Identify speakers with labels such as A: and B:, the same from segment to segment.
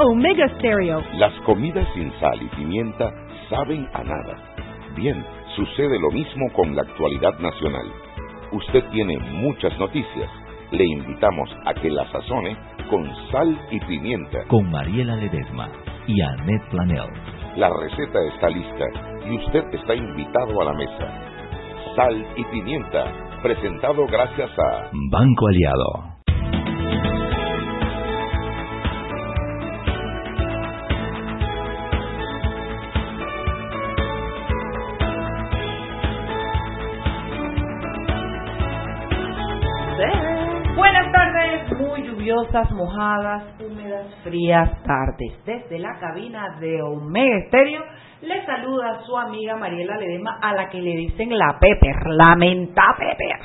A: Omega Stereo.
B: Las comidas sin sal y pimienta saben a nada. Bien, sucede lo mismo con la actualidad nacional. Usted tiene muchas noticias. Le invitamos a que la sazone con sal y pimienta.
C: Con Mariela Ledesma y Annette Planel.
B: La receta está lista y usted está invitado a la mesa. Sal y pimienta, presentado gracias a
C: Banco Aliado.
D: Lluviosas, mojadas, húmedas, frías tardes. Desde la cabina de Omega Estéreo le saluda su amiga Mariela Ledema, a la que le dicen la Pepper, la menta Pepper.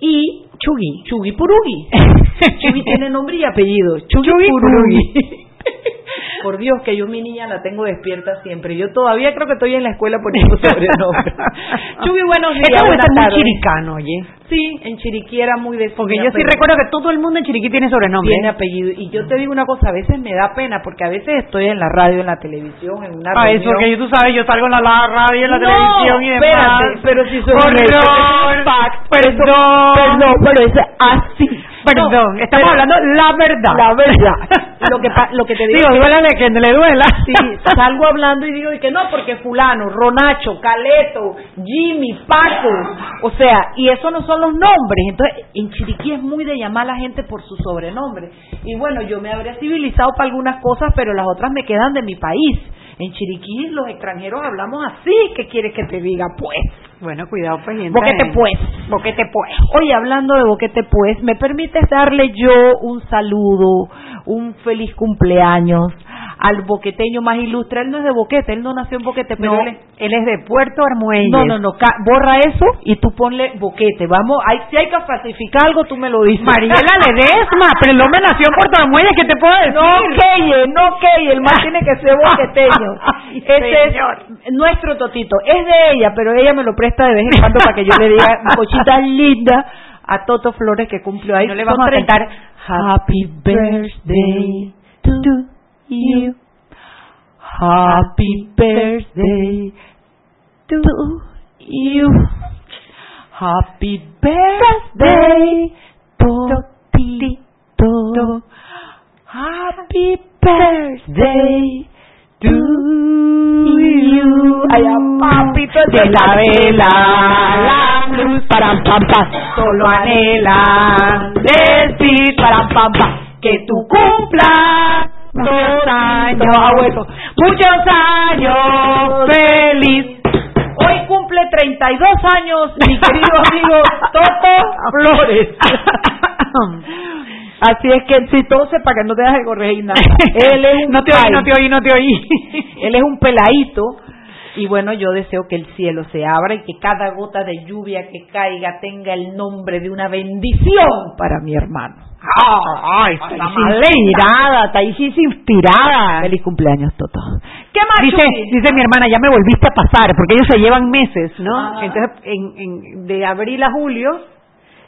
D: Y Chugui, Chugui Purugi. Chugui tiene nombre y apellido. Chugui, Purugi. Por Dios, que yo mi niña la tengo despierta siempre. Yo todavía creo que estoy en la escuela poniendo sobrenombre. Chugui, buenos días.
A: Buenas tardes. chiricano, oye.
D: Sí, en Chiriquí era muy de
A: Porque yo sí recuerdo que todo el mundo en Chiriquí tiene sobrenombre.
D: Tiene apellido. Y yo te digo una cosa, a veces me da pena, porque a veces estoy en la radio, en la televisión, en una
A: ah, eso que tú sabes, yo salgo en la radio, en la televisión y demás.
D: espérate, pero si soy
A: Perdón, perdón,
D: perdón, pero es así.
A: Perdón, estamos hablando la verdad.
D: La verdad. lo que lo que te digo.
A: Digo, que no le duela.
D: Sí, salgo hablando y digo que no, porque fulano, Ronacho, Caleto, Jimmy, Paco, o sea, y eso no son los nombres. Entonces, en Chiriquí es muy de llamar a la gente por su sobrenombre. Y bueno, yo me habría civilizado para algunas cosas, pero las otras me quedan de mi país. En Chiriquí los extranjeros hablamos así. ¿Qué quieres que te diga, pues?
A: Bueno, cuidado, pues.
D: Boquete, pues. Boquete, pues. Oye, hablando de boquete, pues, ¿me permites darle yo un saludo, un feliz cumpleaños al boqueteño más ilustre. Él no es de Boquete, él no nació en Boquete, pero él, es, de Puerto Armuelles. No, no, no, borra eso y tú ponle Boquete. Vamos, hay, si hay que falsificar algo, tú me lo dices.
A: Mariela Ledesma, pero el hombre nació en Puerto Armuelles, ¿qué te puedo decir?
D: No, que no, que el más tiene que ser boqueteño. Ese es nuestro Totito. Es de ella, pero ella me lo presta de vez en cuando para que yo le diga cochita linda a Toto Flores que cumplió ahí.
A: No le vamos a cantar Happy Birthday to you. Happy birthday to you. Happy birthday, Totito. Happy birthday to you.
D: Ay, papito
A: de la vela, la luz para pam solo anhelan decir para pam que tu cumpla muchos años, abuelo, muchos años, feliz.
D: Hoy cumple 32 años mi querido amigo Toto Flores. Así es que si tose para que no te dejes corregir nada.
A: Él es no te oí, no te oí, no te oí.
D: Él es un peladito y bueno, yo deseo que el cielo se abra y que cada gota de lluvia que caiga tenga el nombre de una bendición para mi hermano.
A: ¡Ay! Está inspirada, está inspirada.
D: Feliz cumpleaños, Toto.
A: ¿Qué más? Dice, dice mi hermana, ya me volviste a pasar, porque ellos se llevan meses, ¿no? Entonces, en, en, de abril a julio,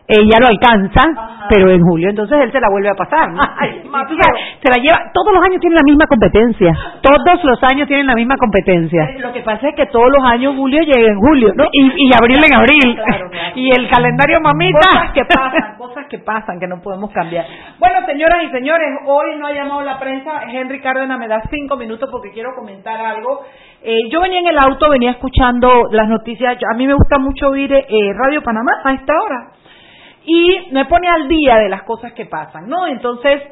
A: ella lo alcanza, pero en julio entonces él se la vuelve a pasar. ¿no? se la lleva, todos los años tienen la misma competencia, todos los años tienen la misma competencia.
D: Eh, lo que pasa es que todos los años julio llega en julio, ¿no?
A: Y, abril en abril. Y el calendario mamita.
D: Cosas que pasan, cosas que pasan que no podemos cambiar. Bueno, señoras y señores, hoy no ha llamado la prensa. Henry Cárdenas me da cinco minutos porque quiero comentar algo. Eh, yo venía en el auto, venía escuchando las noticias. A mí me gusta mucho oír eh, Radio Panamá a esta hora y me pone al día de las cosas que pasan, ¿no? Entonces,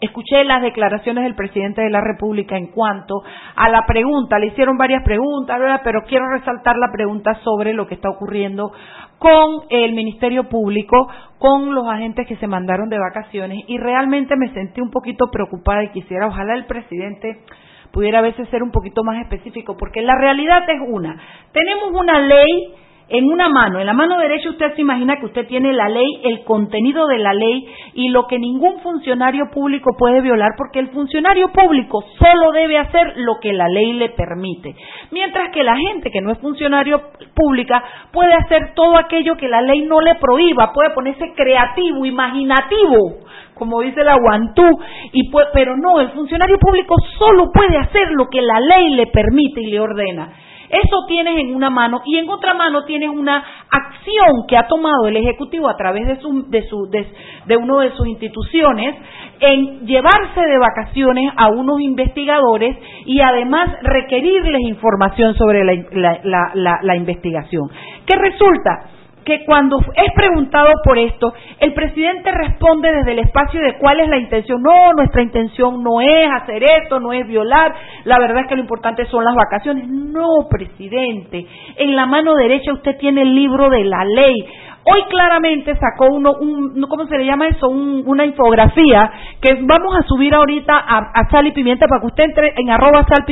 D: escuché las declaraciones del presidente de la República en cuanto a la pregunta, le hicieron varias preguntas, pero quiero resaltar la pregunta sobre lo que está ocurriendo con el Ministerio Público, con los agentes que se mandaron de vacaciones y realmente me sentí un poquito preocupada y quisiera, ojalá el presidente pudiera a veces ser un poquito más específico, porque la realidad es una, tenemos una ley en una mano, en la mano derecha usted se imagina que usted tiene la ley, el contenido de la ley y lo que ningún funcionario público puede violar porque el funcionario público solo debe hacer lo que la ley le permite. Mientras que la gente que no es funcionario pública puede hacer todo aquello que la ley no le prohíba, puede ponerse creativo, imaginativo, como dice la Guantú, y pero no, el funcionario público solo puede hacer lo que la ley le permite y le ordena. Eso tienes en una mano y en otra mano tienes una acción que ha tomado el Ejecutivo a través de, su, de, su, de, sus instituciones en llevarse de vacaciones a unos investigadores y además requerirles información sobre la, la, la investigación. ¿Qué resulta? Que cuando es preguntado por esto, el presidente responde desde el espacio de cuál es la intención. No, nuestra intención no es hacer esto, no es violar, la verdad es que lo importante son las vacaciones. No, presidente, en la mano derecha usted tiene el libro de la ley. Hoy claramente sacó uno, un, ¿cómo se le llama eso? una infografía que vamos a subir ahorita a, a Sal y Pimienta para que usted entre en arroba Sal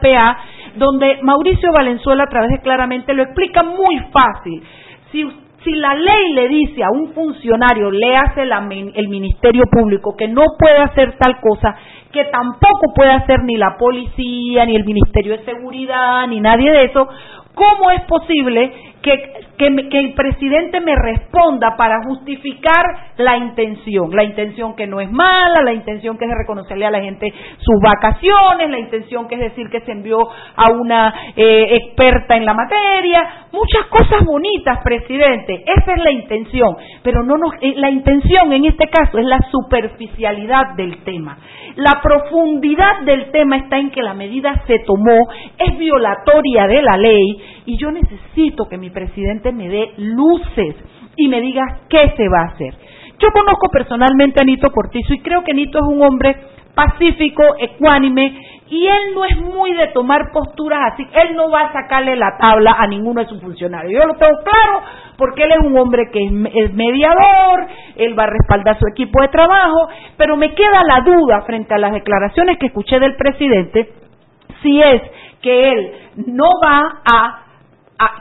D: PA, donde Mauricio Valenzuela a través de claramente lo explica muy fácil. Si si la ley le dice a un funcionario, le hace el Ministerio Público que no puede hacer tal cosa, que tampoco puede hacer ni la policía, ni el Ministerio de Seguridad, ni nadie de eso, ¿cómo es posible que, que, el presidente me responda para justificar la intención? La intención que no es mala, la intención que es reconocerle a la gente sus vacaciones, la intención que es decir que se envió a una eh, experta en la materia, muchas cosas bonitas, presidente. Esa es la intención, pero no nos, eh, la intención en este caso es la superficialidad del tema. La profundidad del tema está en que la medida se tomó, es violatoria de la ley y yo necesito que mi presidente me dé luces y me diga qué se va a hacer. Yo conozco personalmente a Nito Cortizo y creo que Nito es un hombre pacífico, ecuánime, y él no es muy de tomar posturas así, él no va a sacarle la tabla a ninguno de sus funcionarios. Yo lo tengo claro porque él es un hombre que es mediador, él va a respaldar su equipo de trabajo, pero me queda la duda frente a las declaraciones que escuché del presidente si es que él no va a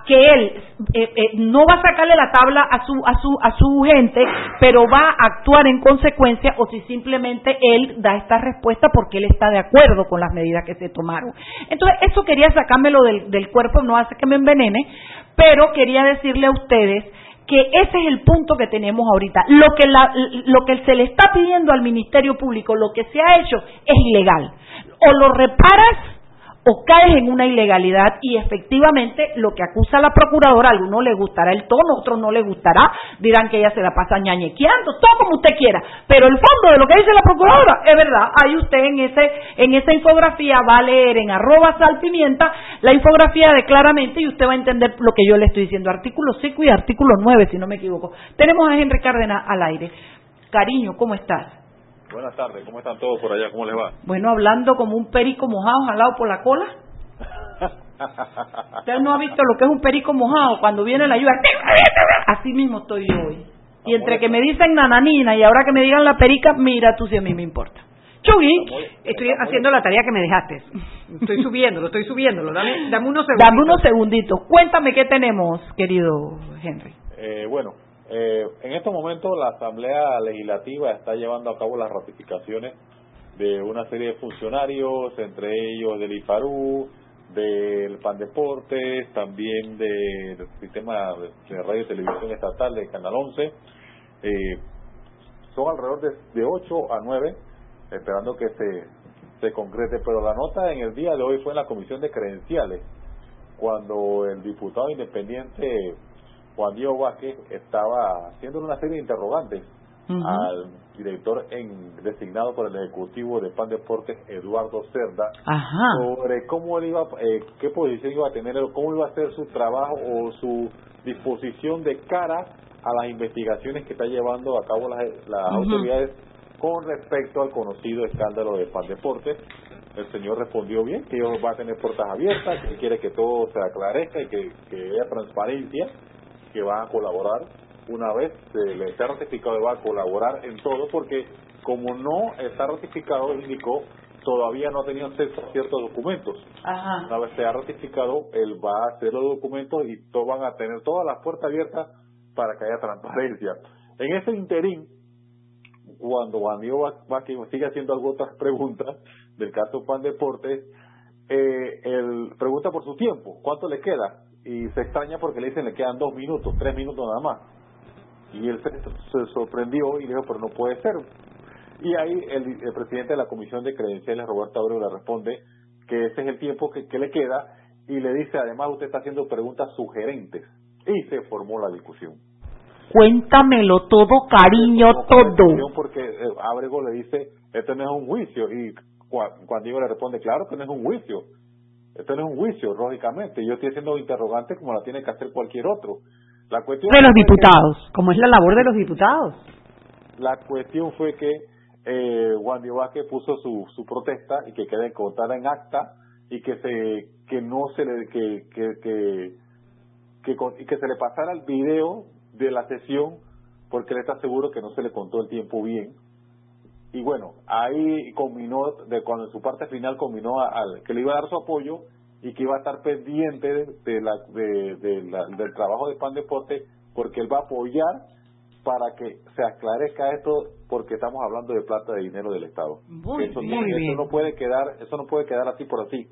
D: que él eh, eh, no va a sacarle la tabla a su, a, su, a su gente, pero va a actuar en consecuencia o si simplemente él da esta respuesta porque él está de acuerdo con las medidas que se tomaron. Entonces, eso quería sacármelo del, del cuerpo, no hace que me envenene, pero quería decirle a ustedes que ese es el punto que tenemos ahorita. Lo que, la, lo que se le está pidiendo al Ministerio Público, lo que se ha hecho, es ilegal. O lo reparas o caes en una ilegalidad y efectivamente lo que acusa la procuradora, a algunos le gustará el tono, a otros no le gustará, dirán que ella se la pasa ñañequeando, todo como usted quiera, pero el fondo de lo que dice la procuradora es verdad, ahí usted en ese en esa infografía va a leer en arroba salpimienta la infografía de claramente y usted va a entender lo que yo le estoy diciendo, artículo 5 y artículo 9 si no me equivoco. Tenemos a Henry Cárdenas al aire. Cariño, ¿cómo estás?
E: Buenas tardes, ¿cómo están todos por allá? ¿Cómo les va?
D: Bueno, hablando como un perico mojado jalado por la cola. Usted no ha visto lo que es un perico mojado cuando viene la lluvia. Así mismo estoy yo hoy. Y entre que me dicen nananina y ahora que me digan la perica, mira tú si a mí me importa. Chugui, estoy haciendo la tarea que me dejaste. Estoy subiéndolo, estoy subiéndolo. Dame, dame unos segunditos. Dame unos segunditos. Cuéntame qué tenemos, querido Henry.
E: Eh, bueno, eh, en estos momentos la Asamblea Legislativa está llevando a cabo las ratificaciones de una serie de funcionarios, entre ellos del IFARU, del PAN Deportes, también del sistema de radio y televisión estatal de Canal 11. Eh, son alrededor de, de 8 a 9, esperando que se, se concrete, pero la nota en el día de hoy fue en la Comisión de Credenciales, cuando el diputado independiente Juan Diego Vázquez estaba haciendo una serie de interrogantes al director en, designado por el Ejecutivo de PAN Deportes, Eduardo Cerda, sobre cómo él iba, eh, qué posición iba a tener, cómo iba a ser su trabajo o su disposición de cara a las investigaciones que está llevando a cabo las, autoridades con respecto al conocido escándalo de PAN Deportes. El señor respondió bien, que ellos va a tener puertas abiertas, que quiere que todo se aclarezca y que, que haya transparencia que van a colaborar una vez se le está ratificado va a colaborar en todo porque como no está ratificado indicó todavía no ha tenido acceso a ciertos documentos.
D: Ajá.
E: Una vez sea ratificado, él va a hacer los documentos y todos van a tener todas las puertas abiertas para que haya transparencia. En ese interín, cuando Juan Diego Vázquez sigue haciendo algunas preguntas del caso Pan Deportes, eh, él pregunta por su tiempo, ¿cuánto le queda? Y se extraña porque le dicen le quedan dos minutos, tres minutos nada más. Y él se, se sorprendió y le dijo, pero no puede ser. Y ahí el, el presidente de la Comisión de Credenciales, Roberto Abreu, le responde que ese es el tiempo que, que le queda y le dice, además usted está haciendo preguntas sugerentes. Y se formó la discusión.
D: Cuéntamelo todo, cariño, todo.
E: Porque eh, Abrego le dice, esto no es un juicio. Y Juan Diego le responde, claro que no es un juicio. Esto no es un juicio, lógicamente. Yo estoy haciendo interrogante como la tiene que hacer cualquier otro. La cuestión
A: de los diputados, como es la labor de los diputados.
E: La cuestión fue que eh, Juan Diego Vázquez puso su, su protesta y que quede contada en acta y que se que no se le que que, que, que, y que se le pasara el video de la sesión porque él está seguro que no se le contó el tiempo bien y bueno ahí combinó de cuando en su parte final combinó al que le iba a dar su apoyo y que iba a estar pendiente de, la, de, de la, del trabajo de Pan Deporte porque él va a apoyar para que se aclarezca esto porque estamos hablando de plata de dinero del Estado.
D: Muy,
E: eso,
D: bien.
E: no puede quedar, eso no puede quedar así por así.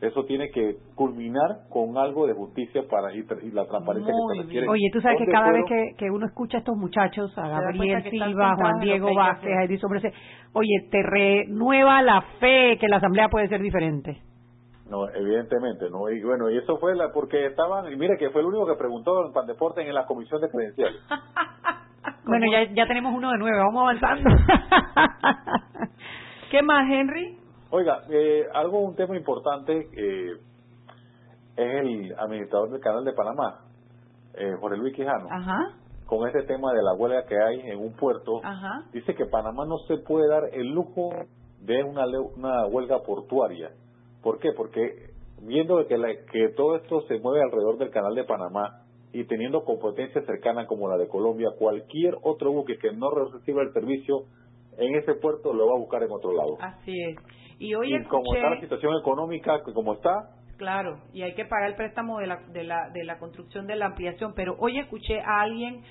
E: Eso tiene que culminar con algo de justicia para y, la transparencia que se requiere.
A: Oye, tú sabes que cada vez que, que, uno escucha a estos muchachos, a Gabriel Silva, Juan Diego Vázquez, a Edith oye, te renueva la fe que la Asamblea puede ser diferente.
E: No, evidentemente, no. Y bueno, y eso fue la, porque estaban, y mire que fue el único que preguntó en Pandeporte en la comisión de credenciales.
A: bueno, ya, ya tenemos uno de nueve, vamos avanzando.
D: ¿Qué más, Henry?
E: Oiga, eh, algo, un tema importante eh, es el administrador del canal de Panamá, eh, Jorge Luis Quijano.
D: Ajá.
E: Con este tema de la huelga que hay en un puerto,
D: Ajá.
E: dice que Panamá no se puede dar el lujo de una, una huelga portuaria ¿Por qué? Porque viendo que, que todo esto se mueve alrededor del canal de Panamá y teniendo competencias cercanas como la de Colombia, cualquier otro buque que no reciba el servicio en ese puerto lo va a buscar en otro lado.
D: Así es. Y hoy
E: como está la situación económica, como está,
D: Claro, y hay que pagar el préstamo de la, de la, de la construcción de la ampliación, pero hoy escuché a alguien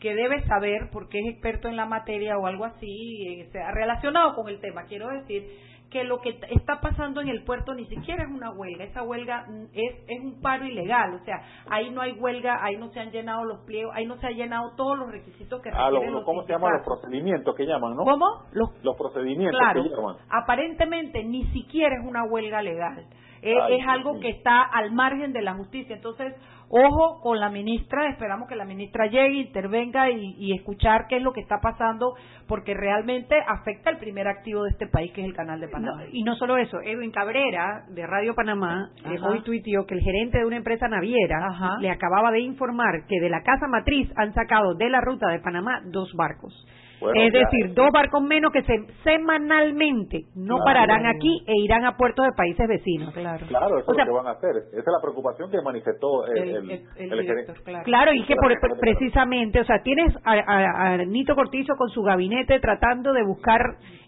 D: que debe saber, porque es experto en la materia o algo así, relacionado con el tema, quiero decir, que lo que está pasando en el puerto ni siquiera es una huelga, esa huelga es, es un paro ilegal, o sea, ahí no hay huelga, ahí no se han llenado los pliegos, ahí no se han llenado todos los requisitos que
E: ah,
D: requieren
E: ¿Cómo se llaman los procedimientos que llaman, no?
D: ¿Cómo?
E: Los, los procedimientos
D: claro,
E: que llaman.
D: aparentemente ni siquiera es una huelga legal, es algo que está al margen de la justicia, entonces Ojo con la ministra, esperamos que la ministra llegue, intervenga y, escuchar qué es lo que está pasando, porque realmente afecta el primer activo de este país, que es el canal de Panamá.
A: y no solo eso, Edwin Cabrera, de Radio Panamá, eh, hoy tuiteó que el gerente de una empresa naviera le acababa de informar que de la casa matriz han sacado de la ruta de Panamá dos barcos es decir, dos barcos menos que se, semanalmente no pararán aquí e irán a puertos de países vecinos.
E: Claro, claro eso es lo que van a hacer. Esa es la preocupación que manifestó el, el,
A: director, claro. y que precisamente, o sea, tienes a, Nito Cortizo con su gabinete tratando de buscar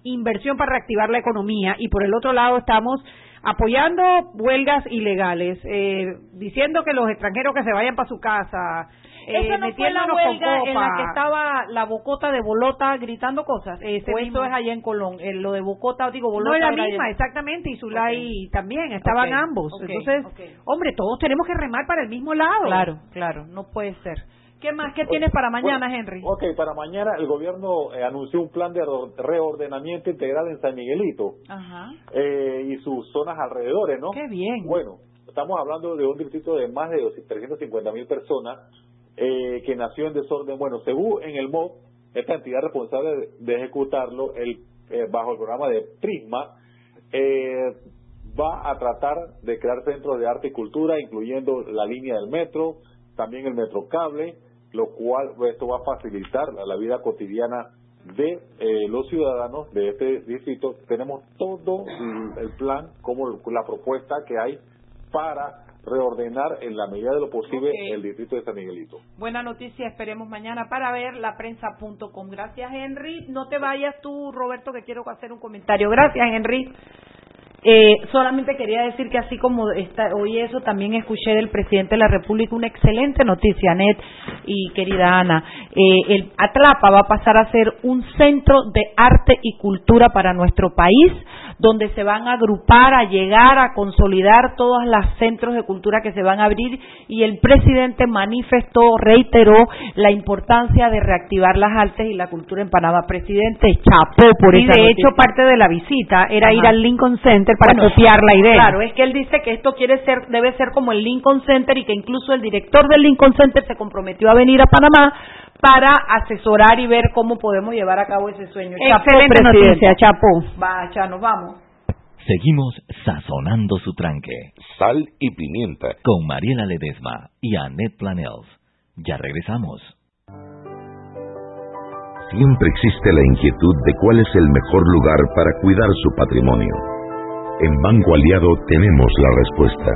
A: inversión para reactivar la economía y por el otro lado estamos apoyando huelgas ilegales, eh, diciendo que los extranjeros que se vayan para su casa,
D: esa no fue la huelga en la que estaba la Bocota de Bolota gritando cosas. Ese o eso es allá en Colón. Eh, lo de Bocota, digo, Bolota.
A: No es la misma, exactamente. Y Zulay también. Estaban ambos. Entonces, hombre, todos tenemos que remar para el mismo lado.
D: Claro, claro. No puede ser. ¿Qué más? ¿Qué tienes para mañana, Henry?
E: Ok, para mañana el gobierno eh, anunció un plan de reordenamiento integral en San Miguelito
D: Ajá.
E: Eh, y sus zonas alrededores, ¿no?
D: Qué bien.
E: Bueno, estamos hablando de un distrito de más de 350 mil personas eh, que nació en desorden. Bueno, según en el MOB, esta entidad responsable de, ejecutarlo el, eh, bajo el programa de Prisma, eh, va a tratar de crear centros de arte y cultura, incluyendo la línea del metro, también el metrocable, lo cual esto va a facilitar la, vida cotidiana de los ciudadanos de este distrito. Tenemos todo el plan, como la propuesta que hay para reordenar en la medida de lo posible el distrito de San Miguelito.
D: Buena noticia, esperemos mañana para ver la prensa.com. Gracias, Henry. No te vayas tú, Roberto, que quiero hacer un comentario. Gracias, Henry. Eh, solamente quería decir que así como está, hoy eso, también escuché del presidente de la República una excelente noticia, Net y querida Ana. Eh, el Atlapa va a pasar a ser un centro de arte y cultura para nuestro país, donde se van a agrupar, a llegar, a consolidar todos los centros de cultura que se van a abrir y el presidente manifestó, reiteró la importancia de reactivar las artes y la cultura en Panamá. Presidente, chapó por
A: Y de hecho parte de la visita era ir al Lincoln Center para copiar la idea.
D: Claro, es que él dice que esto quiere ser, debe ser como el Lincoln Center y que incluso el director del Lincoln Center se comprometió a venir a Panamá para asesorar y ver cómo podemos llevar a cabo ese sueño.
A: Excelente noticia, Chapo.
D: Va, ya nos vamos.
C: Seguimos sazonando su tranque.
B: Sal y pimienta.
C: Con Mariela Ledesma y Annette Planels. Ya regresamos.
B: Siempre existe la inquietud de cuál es el mejor lugar para cuidar su patrimonio. En Banco Aliado tenemos la respuesta.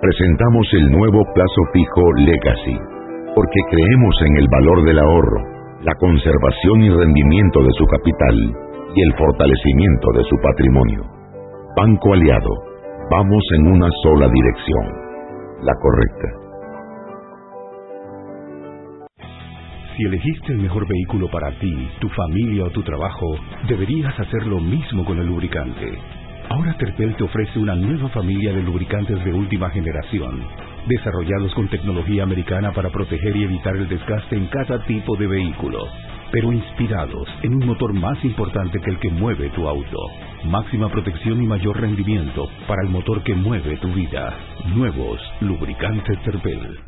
B: Presentamos el nuevo plazo fijo Legacy, porque creemos en el valor del ahorro, la conservación y rendimiento de su capital y el fortalecimiento de su patrimonio. Banco Aliado, vamos en una sola dirección, la correcta.
F: Si elegiste el mejor vehículo para ti, tu familia o tu trabajo, deberías hacer lo mismo con el lubricante. Ahora Terpel te ofrece una nueva familia de lubricantes de última generación, desarrollados con tecnología americana para proteger y evitar el desgaste en cada tipo de vehículo, pero inspirados en un motor más importante que el que mueve tu auto. Máxima protección y mayor rendimiento para el motor que mueve tu vida. Nuevos lubricantes Terpel.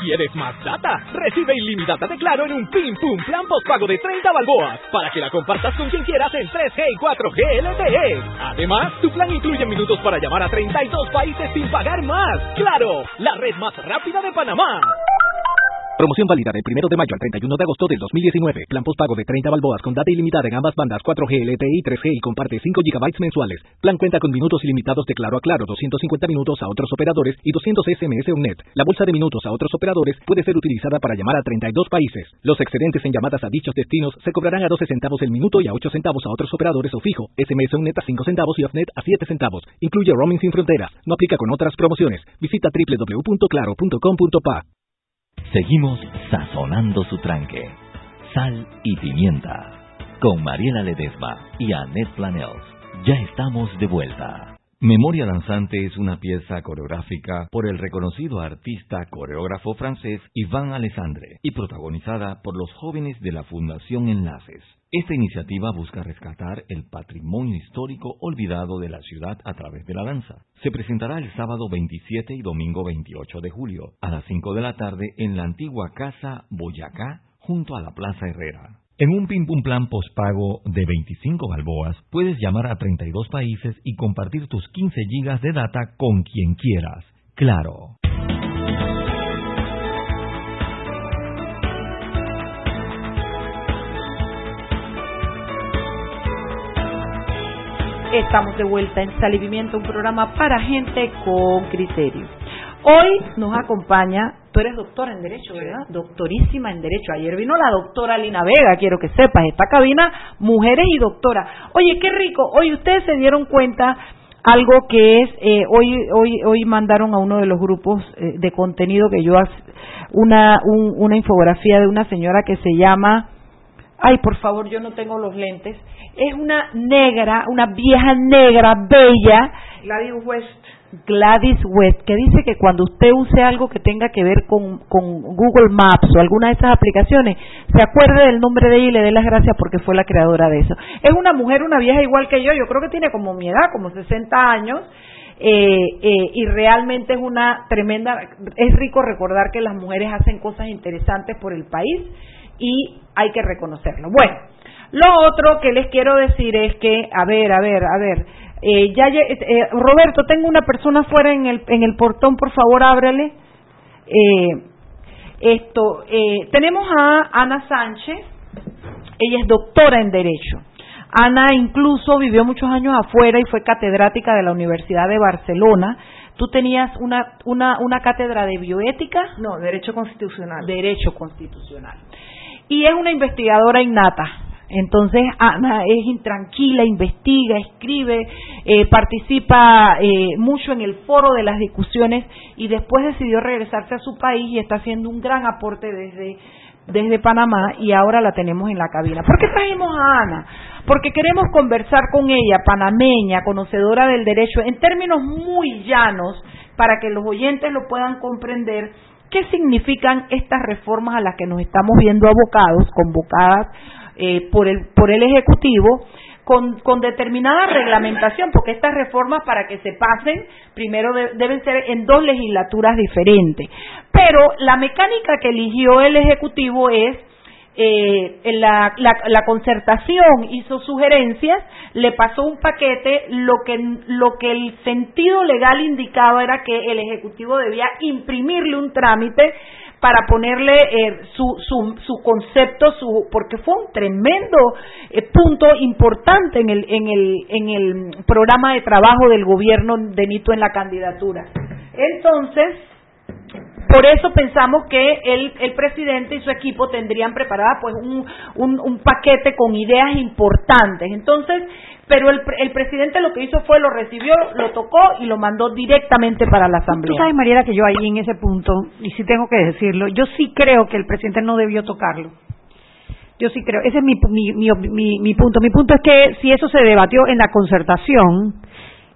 G: ¿Quieres más data? Recibe ilimitada de Claro en un Pim Pum Plan Postpago de 30 balboas para que la compartas con quien quieras en 3G y 4G LTE. Además, tu plan incluye minutos para llamar a 32 países sin pagar más. ¡Claro! La red más rápida de Panamá.
H: Promoción válida del 1 de mayo al 31 de agosto del 2019. Plan postpago de 30 balboas con data ilimitada en ambas bandas 4G, LTE y 3G y comparte 5 GB mensuales. Plan cuenta con minutos ilimitados de Claro a Claro, 250 minutos a otros operadores y 200 SMS UNET. La bolsa de minutos a otros operadores puede ser utilizada para llamar a 32 países. Los excedentes en llamadas a dichos destinos se cobrarán a 12 centavos el minuto y a 8 centavos a otros operadores o fijo. SMS UNET a 5 centavos y OFNET a 7 centavos. Incluye roaming sin fronteras. No aplica con otras promociones. Visita www.claro.com.pa.
C: Seguimos sazonando su tranque. Sal y pimienta. Con Mariela Ledesma y Annette Planels. Ya estamos de vuelta. Memoria Danzante es una pieza coreográfica por el reconocido artista coreógrafo francés Ivan Alessandre y protagonizada por los jóvenes de la Fundación Enlaces. Esta iniciativa busca rescatar el patrimonio histórico olvidado de la ciudad a través de la danza. Se presentará el sábado 27 y domingo 28 de julio a las 5 de la tarde en la antigua Casa Boyacá junto a la Plaza Herrera. En un Pim Pum Plan pospago de 25 balboas, puedes llamar a 32 países y compartir tus 15 gigas de data con quien quieras. Claro.
D: Estamos de vuelta en Salivimiento, un programa para gente con criterio. Hoy nos acompaña, tú eres doctora en Derecho, ¿verdad? Doctorísima en Derecho. Ayer vino la doctora Lina Vega, quiero que sepas, esta cabina, mujeres y doctoras. Oye, qué rico. Hoy ustedes se dieron cuenta algo que es, eh, hoy, hoy, hoy mandaron a uno de los grupos eh, de contenido que yo, una, un, una infografía de una señora que se llama, ay, por favor, yo no tengo los lentes, es una negra, una vieja negra, bella.
A: Gladys West.
D: Gladys West, que dice que cuando usted use algo que tenga que ver con, con Google Maps o alguna de esas aplicaciones, se acuerde del nombre de ella y le dé las gracias porque fue la creadora de eso. Es una mujer, una vieja igual que yo, yo creo que tiene como mi edad, como 60 años, eh, eh, y realmente es una tremenda, es rico recordar que las mujeres hacen cosas interesantes por el país y hay que reconocerlo. Bueno, lo otro que les quiero decir es que, a ver, a ver, a ver, eh, ya, eh, Roberto, tengo una persona fuera en el, en el portón, por favor, ábrele. Eh, esto, eh, tenemos a Ana Sánchez, ella es doctora en Derecho. Ana incluso vivió muchos años afuera y fue catedrática de la Universidad de Barcelona. ¿Tú tenías una, una, una cátedra de bioética?
I: No, Derecho Constitucional.
D: Derecho Constitucional. Y es una investigadora innata, entonces Ana es intranquila, investiga, escribe, eh, participa eh, mucho en el foro de las discusiones y después decidió regresarse a su país y está haciendo un gran aporte desde, desde Panamá y ahora la tenemos en la cabina. ¿Por qué trajimos a Ana? Porque queremos conversar con ella, panameña, conocedora del derecho, en términos muy llanos para que los oyentes lo puedan comprender qué significan estas reformas a las que nos estamos viendo abocados, convocadas eh, por, el, por el Ejecutivo con, con, determinada reglamentación, porque estas reformas para que se pasen, primero deben ser en dos legislaturas diferentes. Pero la mecánica que eligió el Ejecutivo es eh, la, la, la, concertación hizo sugerencias, le pasó un paquete, lo que, lo que el sentido legal indicaba era que el Ejecutivo debía imprimirle un trámite para ponerle eh, su, su, su, concepto, su, porque fue un tremendo eh, punto importante en el, en, el, en el programa de trabajo del gobierno de Nito en la candidatura. Entonces, por eso pensamos que el, el, presidente y su equipo tendrían preparada pues un, un, un, paquete con ideas importantes. Entonces, pero el, el, presidente lo que hizo fue lo recibió, lo tocó y lo mandó directamente para la Asamblea.
A: Tú sabes, Mariela, que yo ahí en ese punto, y sí tengo que decirlo, yo sí creo que el presidente no debió tocarlo. Yo sí creo, ese es mi, mi, mi, mi punto. Mi punto es que si eso se debatió en la concertación,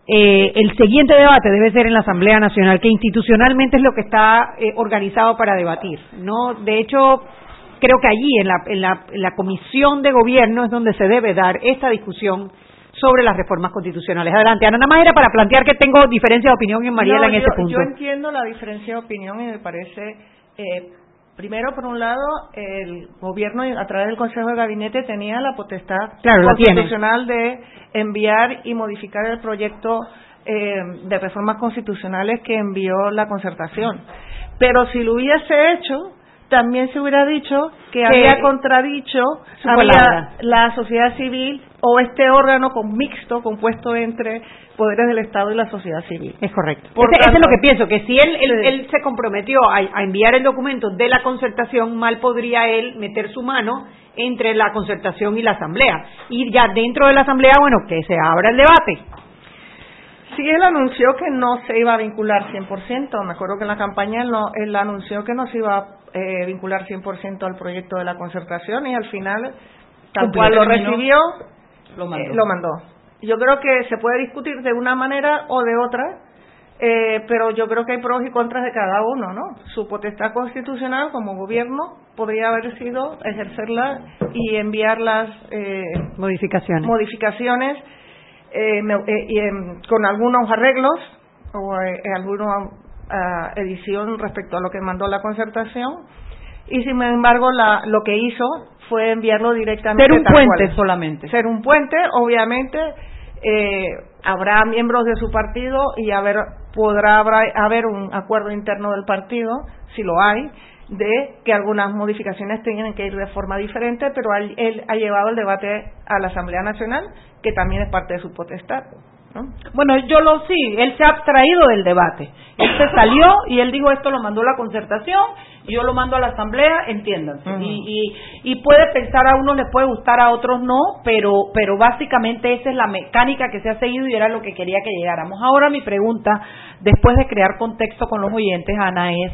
A: eh, el siguiente debate debe ser en la Asamblea Nacional, que institucionalmente es lo que está eh, organizado para debatir. No, de hecho, creo que allí en la, en la, en la comisión de gobierno es donde se debe dar esta discusión sobre las reformas constitucionales. Adelante, Ana, nada más era para plantear que tengo diferencia de opinión en Mariela en ese punto.
I: Yo entiendo la diferencia de opinión y me parece, eh, primero, por un lado, el gobierno a través del Consejo de Gabinete tenía la potestad constitucional de enviar y modificar el proyecto eh, de reformas constitucionales que envió la concertación. Pero si lo hubiese hecho, también se hubiera dicho que, había contradicho la sociedad civil o este órgano con mixto compuesto entre poderes del Estado y la sociedad civil.
A: Es correcto. Eso es lo que pienso, que si él, él, se comprometió a, enviar el documento de la concertación, mal podría él meter su mano entre la concertación y la asamblea. Y ya dentro de la asamblea, bueno, que se abra el debate.
I: Sí, él anunció que no se iba a vincular 100%. Me acuerdo que en la campaña él, no, él anunció que no se iba a eh, vincular 100% al proyecto de la concertación y al final, tal cual lo recibió, lo mandó. Eh, lo mandó. Yo creo que se puede discutir de una manera o de otra, eh, pero yo creo que hay pros y contras de cada uno, ¿no? Su potestad constitucional como gobierno podría haber sido ejercerla y enviar las eh,
A: modificaciones,
I: modificaciones eh, em, con algunos arreglos o alguna ah, edición respecto a lo que mandó la concertación y sin embargo la, lo que hizo fue enviarlo directamente.
A: Ser un puente solamente.
I: Ser un puente, obviamente eh, habrá miembros de su partido y haber, podrá haber un acuerdo interno del partido, si lo hay, de que algunas modificaciones tengan que ir de forma diferente, pero él ha llevado el debate a la Asamblea Nacional, que también es parte de su potestad.
D: Bueno, yo lo sí, él se ha abstraído del debate. Él se salió y él dijo esto lo mandó a la concertación y yo lo mando a la asamblea, entiéndanse. y, y, puede pensar a unos le puede gustar, a otros no, pero, pero básicamente esa es la mecánica que se ha seguido y era lo que quería que llegáramos. Ahora mi pregunta, después de crear contexto con los oyentes, Ana, es,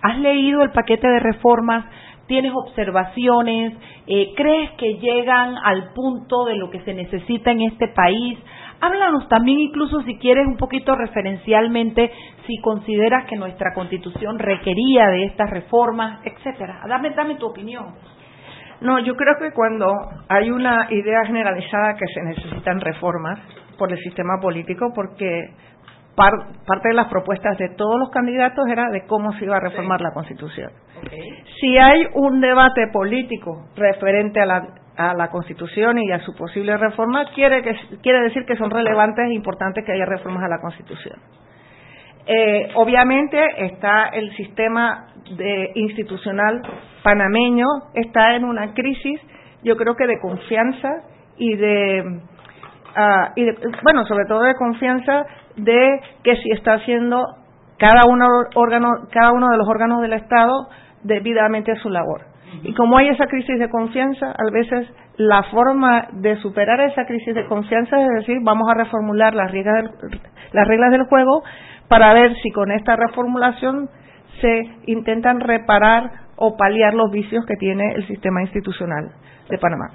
D: ¿has leído el paquete de reformas? ¿Tienes observaciones? Eh, ¿Crees que llegan al punto de lo que se necesita en este país? Háblanos también incluso si quieres un poquito referencialmente si consideras que nuestra Constitución requería de estas reformas, etcétera. Dame dame tu opinión.
I: No, yo creo que cuando hay una idea generalizada que se necesitan reformas por el sistema político, porque parte de las propuestas de todos los candidatos era de cómo se iba a reformar la Constitución. Si hay un debate político referente a la, a la Constitución y a su posible reforma, quiere, que, quiere decir que son relevantes e importantes que haya reformas a la Constitución. Eh, obviamente está el sistema de institucional panameño, está en una crisis, yo creo que de confianza y de, ah, y bueno, sobre todo de confianza de que si está haciendo cada uno, órgano, cada uno de los órganos del Estado debidamente su labor. Y como hay esa crisis de confianza, a veces la forma de superar esa crisis de confianza es decir, vamos a reformular las reglas del, las reglas del juego para ver si con esta reformulación se intentan reparar o paliar los vicios que tiene el sistema institucional de Panamá.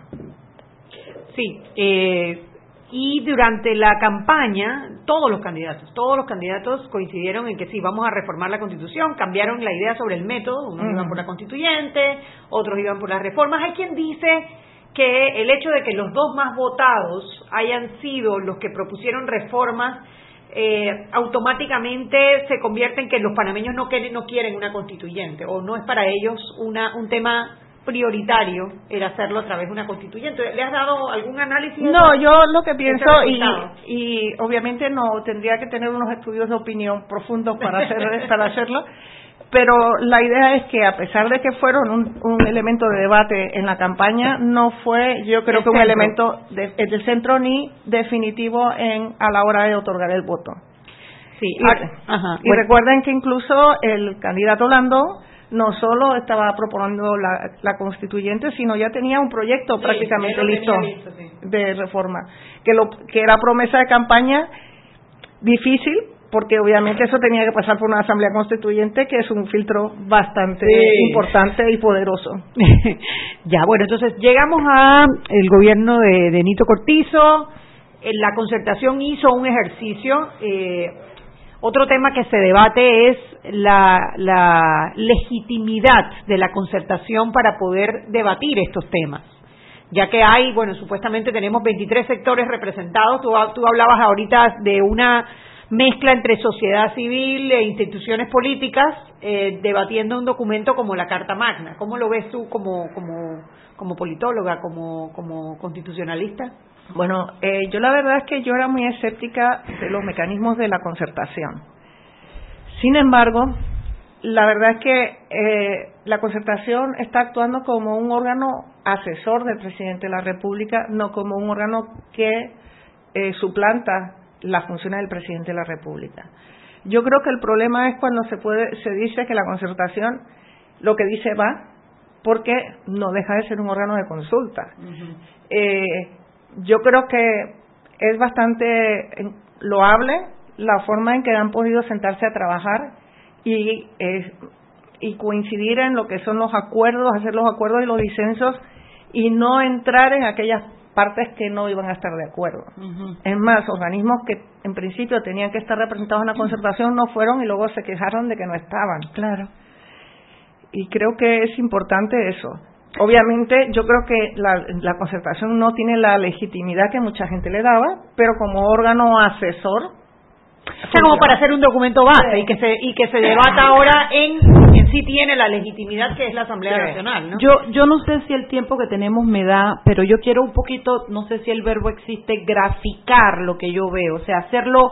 A: Sí, eh, y durante la campaña, todos los candidatos, todos los candidatos coincidieron en que sí, vamos a reformar la constitución, cambiaron la idea sobre el método, unos iban por la constituyente, otros iban por las reformas. Hay quien dice que el hecho de que los dos más votados hayan sido los que propusieron reformas, eh, automáticamente se convierte en que los panameños no quieren, no quieren una constituyente o no es para ellos una, un tema prioritario el hacerlo a través de una constituyente. ¿Le has dado algún análisis?
I: No, yo lo que pienso, y, y obviamente no tendría que tener unos estudios de opinión profundos para, hacer, para hacerlo, pero la idea es que a pesar de que fueron un, elemento de debate en la campaña, no fue, yo creo que un elemento de, del centro ni definitivo en a la hora de otorgar el voto.
A: Sí,
I: y, y recuerden que incluso el candidato Lando no solo estaba proponiendo la, constituyente, sino ya tenía un proyecto prácticamente listo, de reforma, que, lo, que era promesa de campaña difícil, porque obviamente eso tenía que pasar por una asamblea constituyente que es un filtro bastante importante y poderoso.
A: ya, bueno, entonces llegamos a el gobierno de, de Nito Cortizo, la concertación hizo un ejercicio eh, otro tema que se debate es la, legitimidad de la concertación para poder debatir estos temas ya que hay, bueno, supuestamente tenemos 23 sectores representados, tú, hablabas ahorita de una mezcla entre sociedad civil e instituciones políticas eh, debatiendo un documento como la Carta Magna. ¿Cómo lo ves tú como, como, como politóloga, como, como constitucionalista?
I: Bueno, eh, yo la verdad es que yo era muy escéptica de los mecanismos de la concertación. Sin embargo, la verdad es que eh, la concertación está actuando como un órgano asesor del presidente de la República, no como un órgano que eh, suplanta las funciones del presidente de la República. Yo creo que el problema es cuando se puede, se dice que la concertación lo que dice va, porque no deja de ser un órgano de consulta yo creo que es bastante loable la forma en que han podido sentarse a trabajar y, y coincidir en lo que son los acuerdos, hacer los acuerdos y los disensos y no entrar en aquellas partes que no iban a estar de acuerdo. Es más, organismos que en principio tenían que estar representados en la concertación no fueron y luego se quejaron de que no estaban.
A: Claro.
I: Y creo que es importante eso. Obviamente, yo creo que la, concertación no tiene la legitimidad que mucha gente le daba, pero como órgano asesor,
A: o sea, como para hacer un documento base y que se y que se debata ahora en en sí tiene la legitimidad que es la Asamblea Nacional, ¿no?
D: Yo yo no sé si el tiempo que tenemos me da, pero yo quiero un poquito, no sé si el verbo existe, graficar lo que yo veo, o sea, hacerlo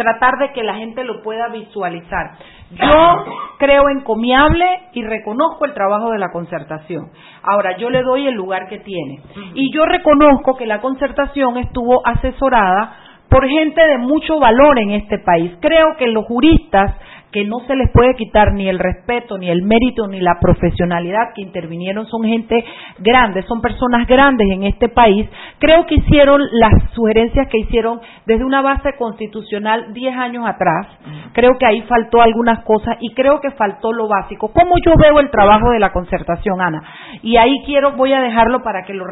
D: tratar de que la gente lo pueda visualizar. Yo creo encomiable y reconozco el trabajo de la concertación. Ahora, yo le doy el lugar que tiene. Y yo reconozco que la concertación estuvo asesorada por gente de mucho valor en este país. Creo que los juristas que no se les puede quitar ni el respeto, ni el mérito, ni la profesionalidad que intervinieron, son gente grande, son personas grandes en este país. Creo que hicieron las sugerencias que hicieron desde una base constitucional diez años atrás. creo que ahí faltó algunas cosas y creo que faltó lo básico. ¿Cómo yo veo el trabajo de la concertación, Ana? Y ahí quiero, voy a dejarlo para que lo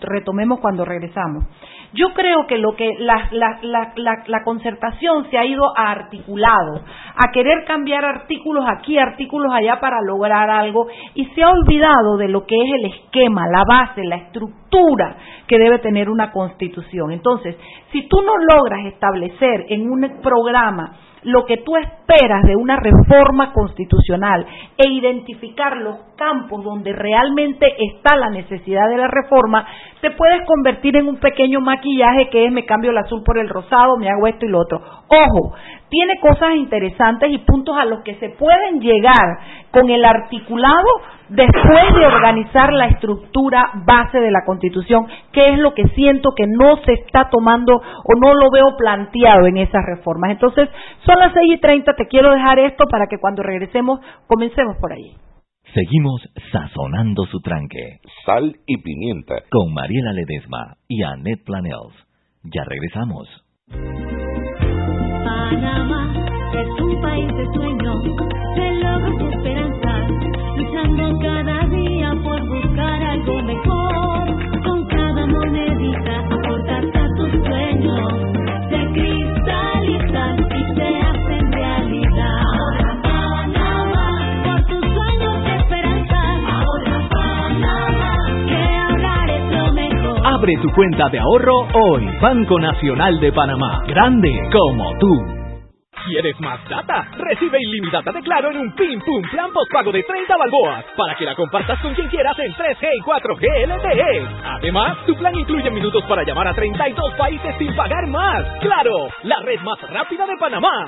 D: retomemos cuando regresamos. Yo creo que lo que la, concertación se ha ido a articulado, a querer cambiar artículos aquí, artículos allá para lograr algo y se ha olvidado de lo que es el esquema, la base, la estructura que debe tener una constitución. Entonces, si tú no logras establecer en un programa lo que tú esperas de una reforma constitucional e identificar los campos donde realmente está la necesidad de la reforma, te puedes convertir en un pequeño maquillaje que es me cambio el azul por el rosado, me hago esto y lo otro. Ojo, tiene cosas interesantes y puntos a los que se pueden llegar con el articulado después de organizar la estructura base de la Constitución, que es lo que siento que no se está tomando o no lo veo planteado en esas reformas. Entonces, son las seis y treinta, te quiero dejar esto para que cuando regresemos comencemos por ahí.
C: Seguimos sazonando su tranque.
B: Sal y pimienta.
C: Con Mariela Ledesma y Annette Planels. Ya regresamos.
J: Panamá es un país de sueños, de logros y esperanzas, luchando cada día por buscar algo mejor, con cada monedita aportarte a tus sueños, se cristalizan y se hacen realidad. Ahora Panamá, por tus sueños y esperanzas, ahora Panamá, que ahorrar es lo mejor.
H: Abre tu cuenta de ahorro hoy. Banco Nacional de Panamá. Grande como tú.
G: ¿Quieres más data? Recibe ilimitada de Claro en un Pim Pum Plan Postpago de 30 balboas para que la compartas con quien quieras en 3G y 4G LTE. Además, tu plan incluye minutos para llamar a 32 países sin pagar más. ¡Claro! La red más rápida de Panamá.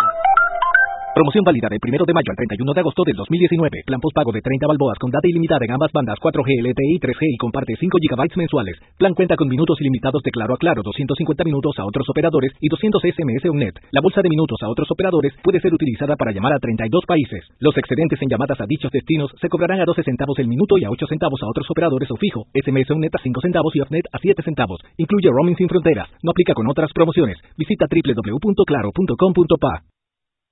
H: Promoción válida del 1 de mayo al 31 de agosto del 2019. Plan postpago de 30 balboas con data ilimitada en ambas bandas 4G, LTE y 3G y comparte 5 GB mensuales. Plan cuenta con minutos ilimitados de Claro a Claro, 250 minutos a otros operadores y 200 SMS UNET. La bolsa de minutos a otros operadores puede ser utilizada para llamar a 32 países. Los excedentes en llamadas a dichos destinos se cobrarán a 12 centavos el minuto y a 8 centavos a otros operadores o fijo. SMS UNET a 5 centavos y OFNET a 7 centavos. Incluye roaming sin fronteras. No aplica con otras promociones. Visita www.claro.com.pa.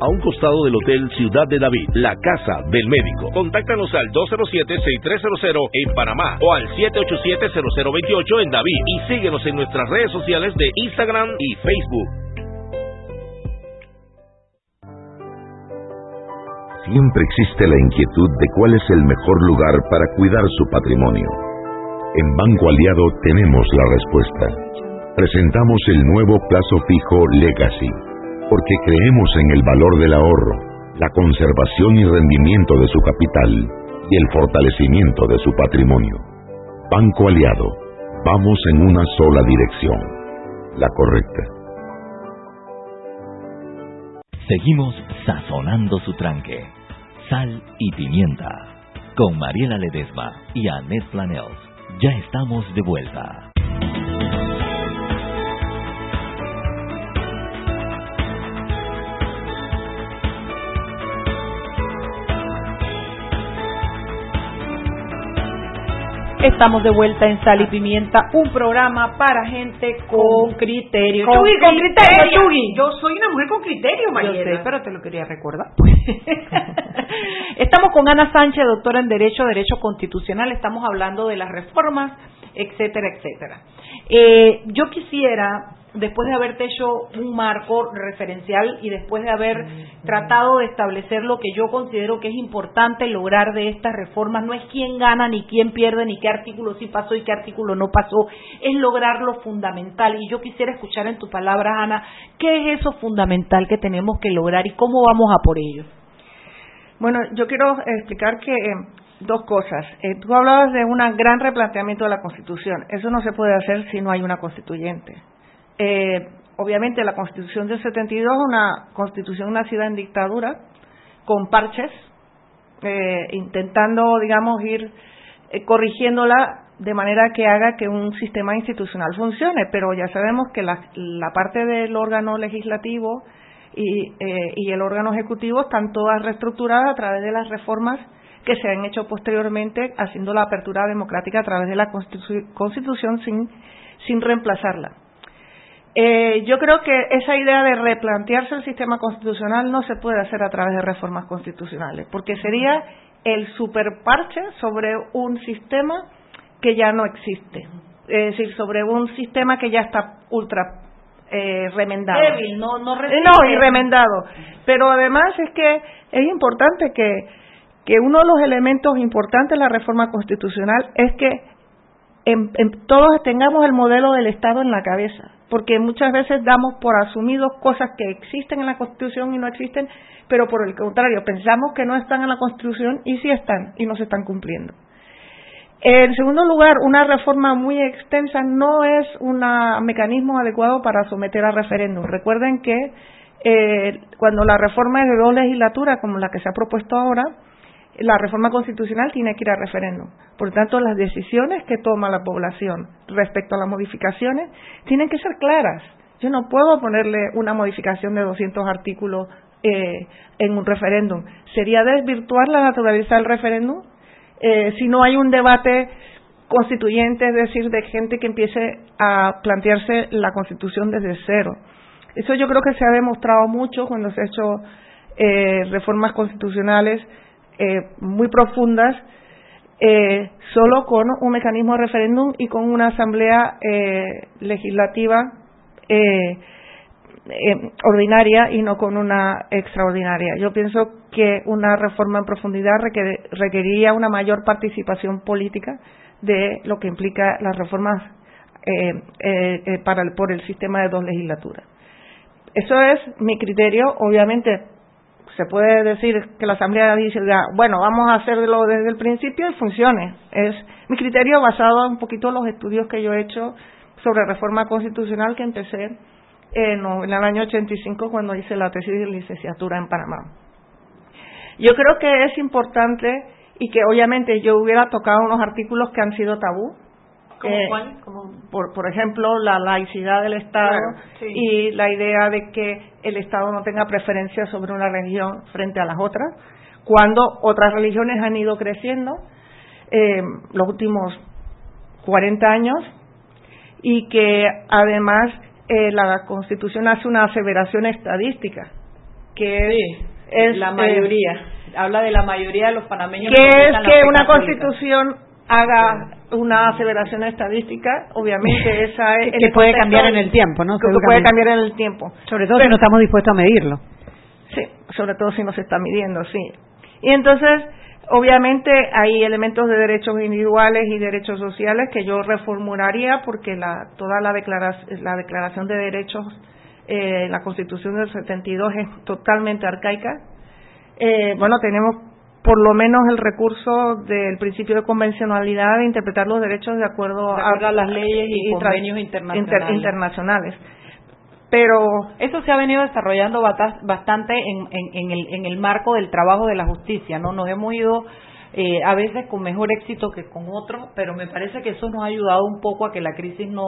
K: a un costado del Hotel Ciudad de David, la casa del médico. Contáctanos al 207-6300 en Panamá o al 787-0028 en David y síguenos en nuestras redes sociales de Instagram y Facebook.
B: Siempre existe la inquietud de cuál es el mejor lugar para cuidar su patrimonio. En Banco Aliado tenemos la respuesta. Presentamos el nuevo plazo fijo Legacy porque creemos en el valor del ahorro, la conservación y rendimiento de su capital y el fortalecimiento de su patrimonio. Banco Aliado, vamos en una sola dirección, la correcta.
C: Seguimos sazonando su tranque. Sal y pimienta. Con Mariela Ledesma y Annette Planels. Ya estamos de vuelta.
D: Estamos de vuelta en Sal y Pimienta, un programa para gente con criterio.
I: Con, con criterio, Yo soy una mujer con criterio.
D: Yo sé, pero te lo quería recordar. Estamos con Ana Sánchez, doctora en Derecho, Derecho Constitucional. Estamos hablando de las reformas, etcétera, etcétera. Eh, yo quisiera después de haberte hecho un marco referencial y después de haber tratado de establecer lo que yo considero que es importante lograr de estas reformas, no es quién gana ni quién pierde ni qué artículo sí pasó y qué artículo no pasó, es lograr lo fundamental. Y yo quisiera escuchar en tu palabra, Ana, ¿qué es eso fundamental que tenemos que lograr y cómo vamos a por ello?
I: Bueno, yo quiero explicar que eh, dos cosas. Eh, tú hablabas de un gran replanteamiento de la Constitución. Eso no se puede hacer si no hay una constituyente. Eh, obviamente la Constitución del 72 es una constitución nacida en dictadura, con parches, eh, intentando, digamos, ir eh, corrigiéndola de manera que haga que un sistema institucional funcione, pero ya sabemos que la, parte del órgano legislativo y, eh, y el órgano ejecutivo están todas reestructuradas a través de las reformas que se han hecho posteriormente haciendo la apertura democrática a través de la Constitución sin, sin reemplazarla. Eh, yo creo que esa idea de replantearse el sistema constitucional no se puede hacer a través de reformas constitucionales, porque sería el superparche sobre un sistema que ya no existe, es decir, sobre un sistema que ya está ultra eh, remendado.
D: Débil, no, no,
I: eh, no, y remendado. Pero además es que es importante que que uno de los elementos importantes de la reforma constitucional es que todos tengamos el modelo del Estado en la cabeza, porque muchas veces damos por asumidos cosas que existen en la Constitución y no existen, pero por el contrario, pensamos que no están en la Constitución y sí están y no se están cumpliendo. En segundo lugar, una reforma muy extensa no es un mecanismo adecuado para someter a referéndum. Recuerden que eh, cuando la reforma es de dos legislaturas, como la que se ha propuesto ahora, la reforma constitucional tiene que ir a referéndum. Por tanto, las decisiones que toma la población respecto a las modificaciones tienen que ser claras. Yo no puedo ponerle una modificación de 200 artículos eh, en un referéndum. Sería desvirtuar la naturaleza del referéndum eh, si no hay un debate constituyente, es decir, de gente que empiece a plantearse la constitución desde cero. Eso yo creo que se ha demostrado mucho cuando se han hecho eh, reformas constitucionales eh, muy profundas eh, solo con un mecanismo de referéndum y con una asamblea eh, legislativa ordinaria y no con una extraordinaria. Yo pienso que una reforma en profundidad requeriría una mayor participación política de lo que implica las reformas para por el sistema de dos legislaturas. Eso es mi criterio, obviamente se puede decir que la Asamblea dice, bueno, vamos a hacerlo desde el principio y funcione. Es mi criterio basado un poquito en los estudios que yo he hecho sobre reforma constitucional que empecé en, el año 85 cuando hice la tesis de licenciatura en Panamá. Yo creo que es importante y que obviamente yo hubiera tocado unos artículos que han sido tabú,
D: eh,
I: por, por ejemplo, la laicidad del Estado y la idea de que el Estado no tenga preferencia sobre una religión frente a las otras, cuando otras religiones han ido creciendo eh, los últimos 40 años y que además eh, la Constitución hace una aseveración estadística que es,
D: la mayoría. habla de la mayoría de los panameños
I: que es que una Constitución haga una aseveración estadística, obviamente esa es...
A: Que puede cambiar en el tiempo, ¿no?
I: Que puede cambiar en el tiempo.
A: Sobre todo si no estamos dispuestos a medirlo.
I: Sí, sobre todo si no se está midiendo, sí. Y entonces, obviamente hay elementos de derechos individuales y derechos sociales que yo reformularía porque la, toda la, declaración, la declaración de derechos, eh, la Constitución del 72 es totalmente arcaica. Eh, bueno, tenemos por lo menos el recurso del principio de convencionalidad de interpretar los derechos de acuerdo,
D: a, las leyes y, convenios
I: internacionales. Pero
D: eso se ha venido desarrollando bastante en, en, el, en el marco del trabajo de la justicia, ¿no? Nos hemos ido eh, a veces con mejor éxito que con otros, pero me parece que eso nos ha ayudado un poco a que la crisis no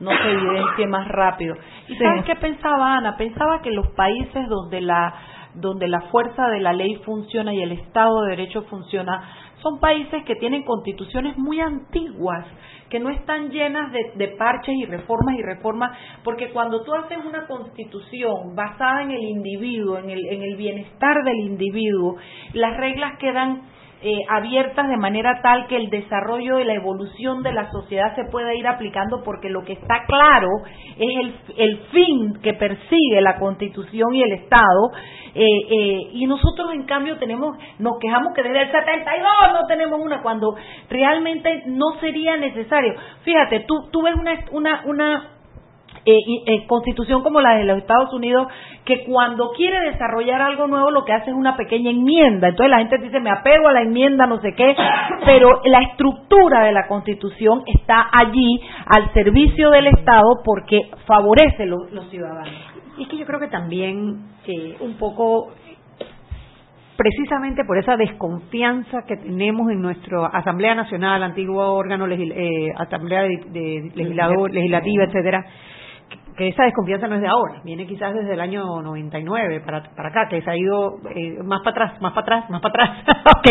D: no se evidencie más rápido. ¿Y sabes qué pensaba Ana? Pensaba que los países donde la donde la fuerza de la ley funciona y el Estado de Derecho funciona, son países que tienen constituciones muy antiguas, que no están llenas de, parches y reformas y reformas, porque cuando tú haces una constitución basada en el individuo, en el, en el bienestar del individuo, las reglas quedan eh, abiertas de manera tal que el desarrollo y la evolución de la sociedad se pueda ir aplicando porque lo que está claro es el, el fin que persigue la constitución y el Estado eh, eh, y nosotros en cambio tenemos nos quejamos que desde el 72 no tenemos una cuando realmente no sería necesario. Fíjate tú tú ves una una una eh, constitución como la de los Estados Unidos, que cuando quiere desarrollar algo nuevo lo que hace es una pequeña enmienda. Entonces la gente dice, me apego a la enmienda, no sé qué, pero la estructura de la constitución está allí al servicio del Estado porque favorece los ciudadanos.
A: Y es que yo creo que también eh, un poco precisamente por esa desconfianza que tenemos en nuestra Asamblea Nacional, antiguo órgano eh, Asamblea de, Legislador, Legislativa, etcétera, que esa desconfianza no es de ahora, viene quizás desde el año 99 para, para acá, que se ha ido eh, más para atrás, más para atrás, más para atrás. ok,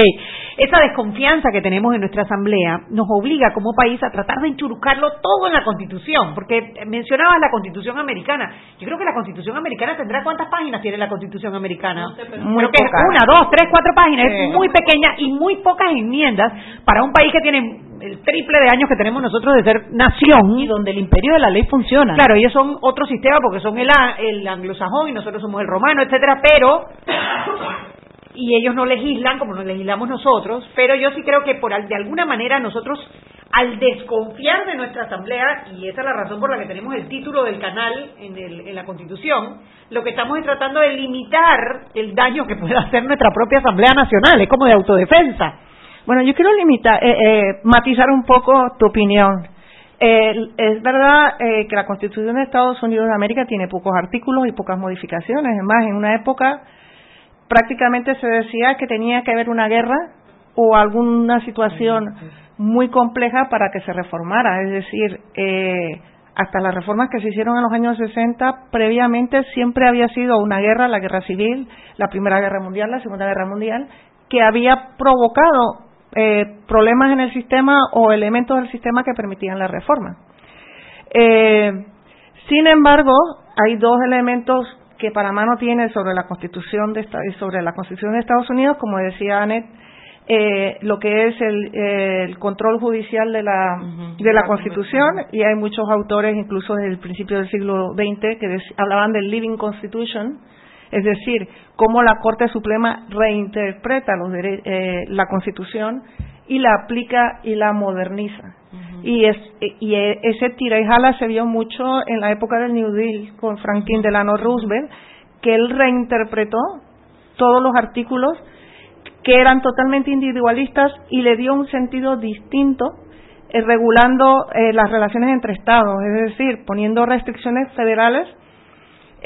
A: esa desconfianza que tenemos en nuestra Asamblea nos obliga como país a tratar de enchurucarlo todo en la Constitución, porque mencionabas la Constitución americana. Yo creo que la Constitución americana tendrá cuántas páginas tiene la Constitución americana. No que una, dos, tres, cuatro páginas, es muy pequeña y muy pocas enmiendas para un país que tiene el triple de años que tenemos nosotros de ser nación.
D: Y donde el imperio de la ley funciona.
A: Claro, ellos son otro sistema porque son el, el anglosajón y nosotros somos el romano, etcétera, pero y ellos no legislan como nos legislamos nosotros, pero yo sí creo que por de alguna manera nosotros al desconfiar de nuestra asamblea y esa es la razón por la que tenemos el título del canal en, el, en la Constitución, lo que estamos es tratando de limitar el daño que pueda hacer nuestra propia asamblea nacional, es como de autodefensa.
I: Bueno, yo quiero limitar, eh, eh, matizar un poco tu opinión. es verdad eh, que la Constitución de Estados Unidos de América tiene pocos artículos y pocas modificaciones. Es más, en una época prácticamente se decía que tenía que haber una guerra o alguna situación muy compleja para que se reformara. Es decir, hasta las reformas que se hicieron en los años 60, previamente siempre había sido una guerra, la guerra civil, la Primera Guerra Mundial, la Segunda Guerra Mundial, que había provocado eh, problemas en el sistema o elementos del sistema que permitían la reforma. Eh, sin embargo, hay dos elementos que Panamá no tiene sobre la Constitución de sobre la Constitución de Estados Unidos, como decía Anet, eh, lo que es el, control judicial de la de la Constitución y hay muchos autores, incluso desde el principio del siglo XX, que hablaban del Living Constitution, es decir, cómo la Corte Suprema reinterpreta eh, la Constitución y la aplica y la moderniza. Y, es, y ese tira y jala se vio mucho en la época del New Deal con Franklin Delano Roosevelt, que él reinterpretó todos los artículos que eran totalmente individualistas y le dio un sentido distinto eh, regulando eh, las relaciones entre estados, es decir, poniendo restricciones federales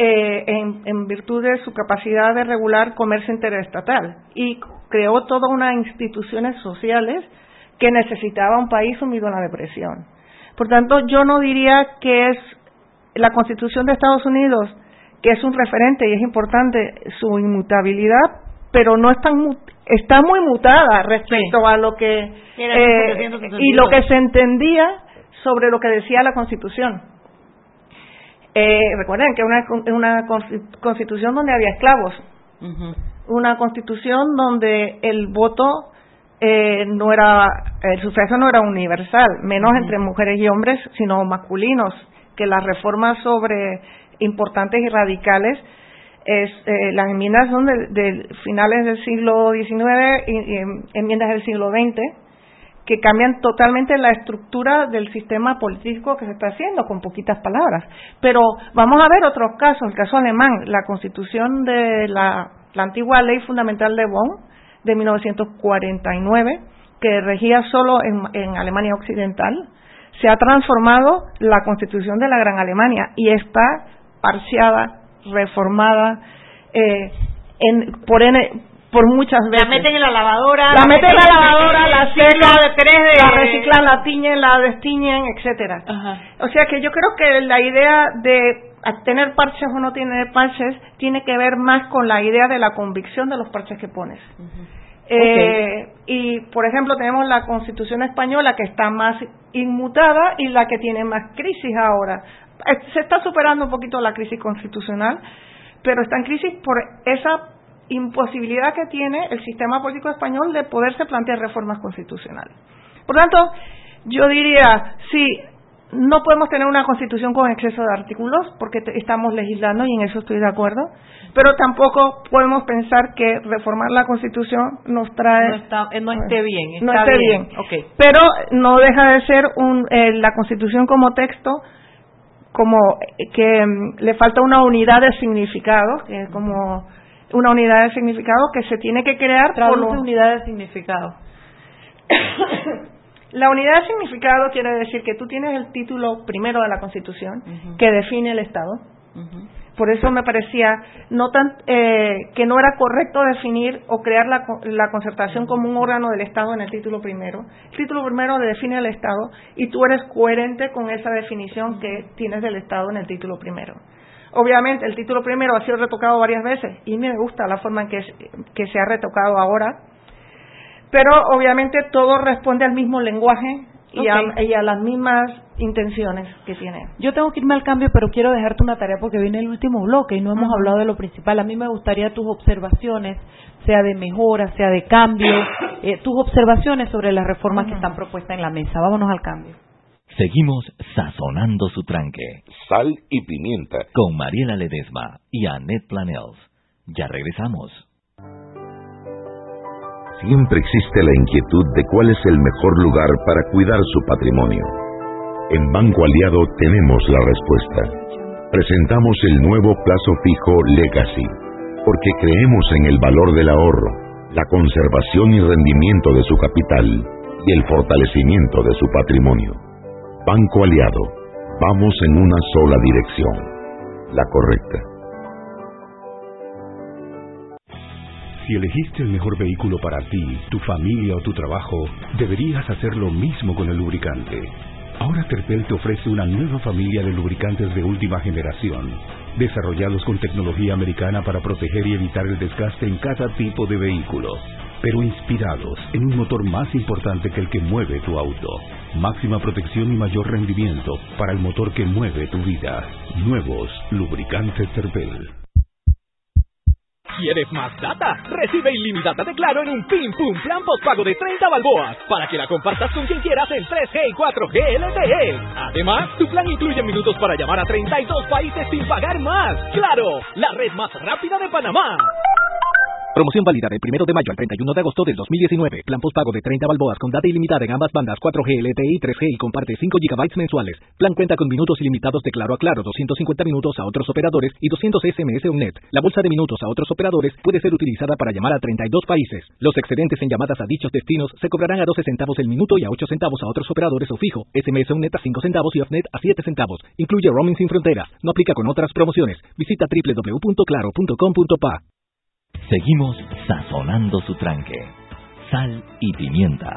I: eh, en, virtud de su capacidad de regular comercio interestatal y creó toda una instituciones sociales que necesitaba un país sumido a la depresión. Por tanto, yo no diría que es la Constitución de Estados Unidos, que es un referente y es importante su inmutabilidad, pero no es tan está muy mutada respecto a lo que eh, y lo que se entendía sobre lo que decía la Constitución. Eh, recuerden que una, una constitución donde había esclavos, una constitución donde el voto eh, no era, el sufragio no era universal, menos entre mujeres y hombres, sino masculinos, que las reformas sobre importantes y radicales, es, eh, las enmiendas son de, finales del siglo XIX y, y enmiendas del siglo XX, que cambian totalmente la estructura del sistema político que se está haciendo, con poquitas palabras. Pero vamos a ver otros casos, el caso alemán, la constitución de la, antigua ley fundamental de Bonn de 1949, que regía solo en, Alemania Occidental, se ha transformado la constitución de la Gran Alemania y está parciada, reformada, eh, en, por, por muchas veces.
A: La meten en la lavadora.
I: La, meten en la lavadora, la secan, la reciclan, la tiñen, la destiñen, etcétera. O sea que yo creo que la idea de tener parches o no tener parches tiene que ver más con la idea de la convicción de los parches que pones. eh, y, por ejemplo, tenemos la Constitución española que está más inmutada y la que tiene más crisis ahora. Eh, se está superando un poquito la crisis constitucional, pero está en crisis por esa imposibilidad que tiene el sistema político español de poderse plantear reformas constitucionales. Por tanto, yo diría, sí, no podemos tener una constitución con exceso de artículos porque estamos legislando y en eso estoy de acuerdo, pero tampoco podemos pensar que reformar la constitución nos trae
D: no, está, eh, no esté bien,
I: no esté bien, pero no deja de ser un, eh, la constitución como texto como que mm, le falta una unidad de significado, que es como una unidad de significado que se tiene que crear
D: por una unidad de significado.
I: la unidad de significado quiere decir que tú tienes el título primero de la Constitución que define el Estado. Por eso me parecía no tan, eh, que no era correcto definir o crear la, la, concertación como un órgano del Estado en el título primero. El título primero define el Estado y tú eres coherente con esa definición que tienes del Estado en el título primero. Obviamente el título primero ha sido retocado varias veces y me gusta la forma en que, que se ha retocado ahora, pero obviamente todo responde al mismo lenguaje y, a, las mismas intenciones que tiene.
D: Yo tengo que irme al cambio, pero quiero dejarte una tarea porque viene el último bloque y no hemos hablado de lo principal. A mí me gustaría tus observaciones, sea de mejora, sea de cambio, eh, tus observaciones sobre las reformas que están propuestas en la mesa. Vámonos al cambio.
C: Seguimos sazonando su tranque.
B: Sal y pimienta.
C: Con Mariela Ledesma y Annette Planels. Ya regresamos.
B: Siempre existe la inquietud de cuál es el mejor lugar para cuidar su patrimonio. En Banco Aliado tenemos la respuesta. Presentamos el nuevo plazo fijo Legacy, porque creemos en el valor del ahorro, la conservación y rendimiento de su capital y el fortalecimiento de su patrimonio. Banco Aliado, vamos en una sola dirección, la correcta.
F: Si elegiste el mejor vehículo para ti, tu familia o tu trabajo, deberías hacer lo mismo con el lubricante. Ahora Terpel te ofrece una nueva familia de lubricantes de última generación, desarrollados con tecnología americana para proteger y evitar el desgaste en cada tipo de vehículo, pero inspirados en un motor más importante que el que mueve tu auto. Máxima protección y mayor rendimiento para el motor que mueve tu vida. Nuevos lubricantes Terpel.
G: ¿Quieres más data? Recibe ilimitada de Claro en un Pim Pum Plan Postpago de 30 balboas para que la compartas con quien quieras en 3G y 4G LTE. Además, tu plan incluye minutos para llamar a 32 países sin pagar más. ¡Claro! La red más rápida de Panamá.
H: Promoción válida del 1 de mayo al 31 de agosto del 2019. Plan postpago de 30 balboas con data ilimitada en ambas bandas 4G, LTE y 3G y comparte 5 GB mensuales. Plan cuenta con minutos ilimitados de claro a claro, 250 minutos a otros operadores y 200 SMS UNET. La bolsa de minutos a otros operadores puede ser utilizada para llamar a 32 países. Los excedentes en llamadas a dichos destinos se cobrarán a 12 centavos el minuto y a 8 centavos a otros operadores o fijo. SMS UNET a 5 centavos y OFNET a 7 centavos. Incluye roaming sin fronteras. No aplica con otras promociones. Visita www.claro.com.pa.
C: Seguimos sazonando su tranque. Sal y pimienta.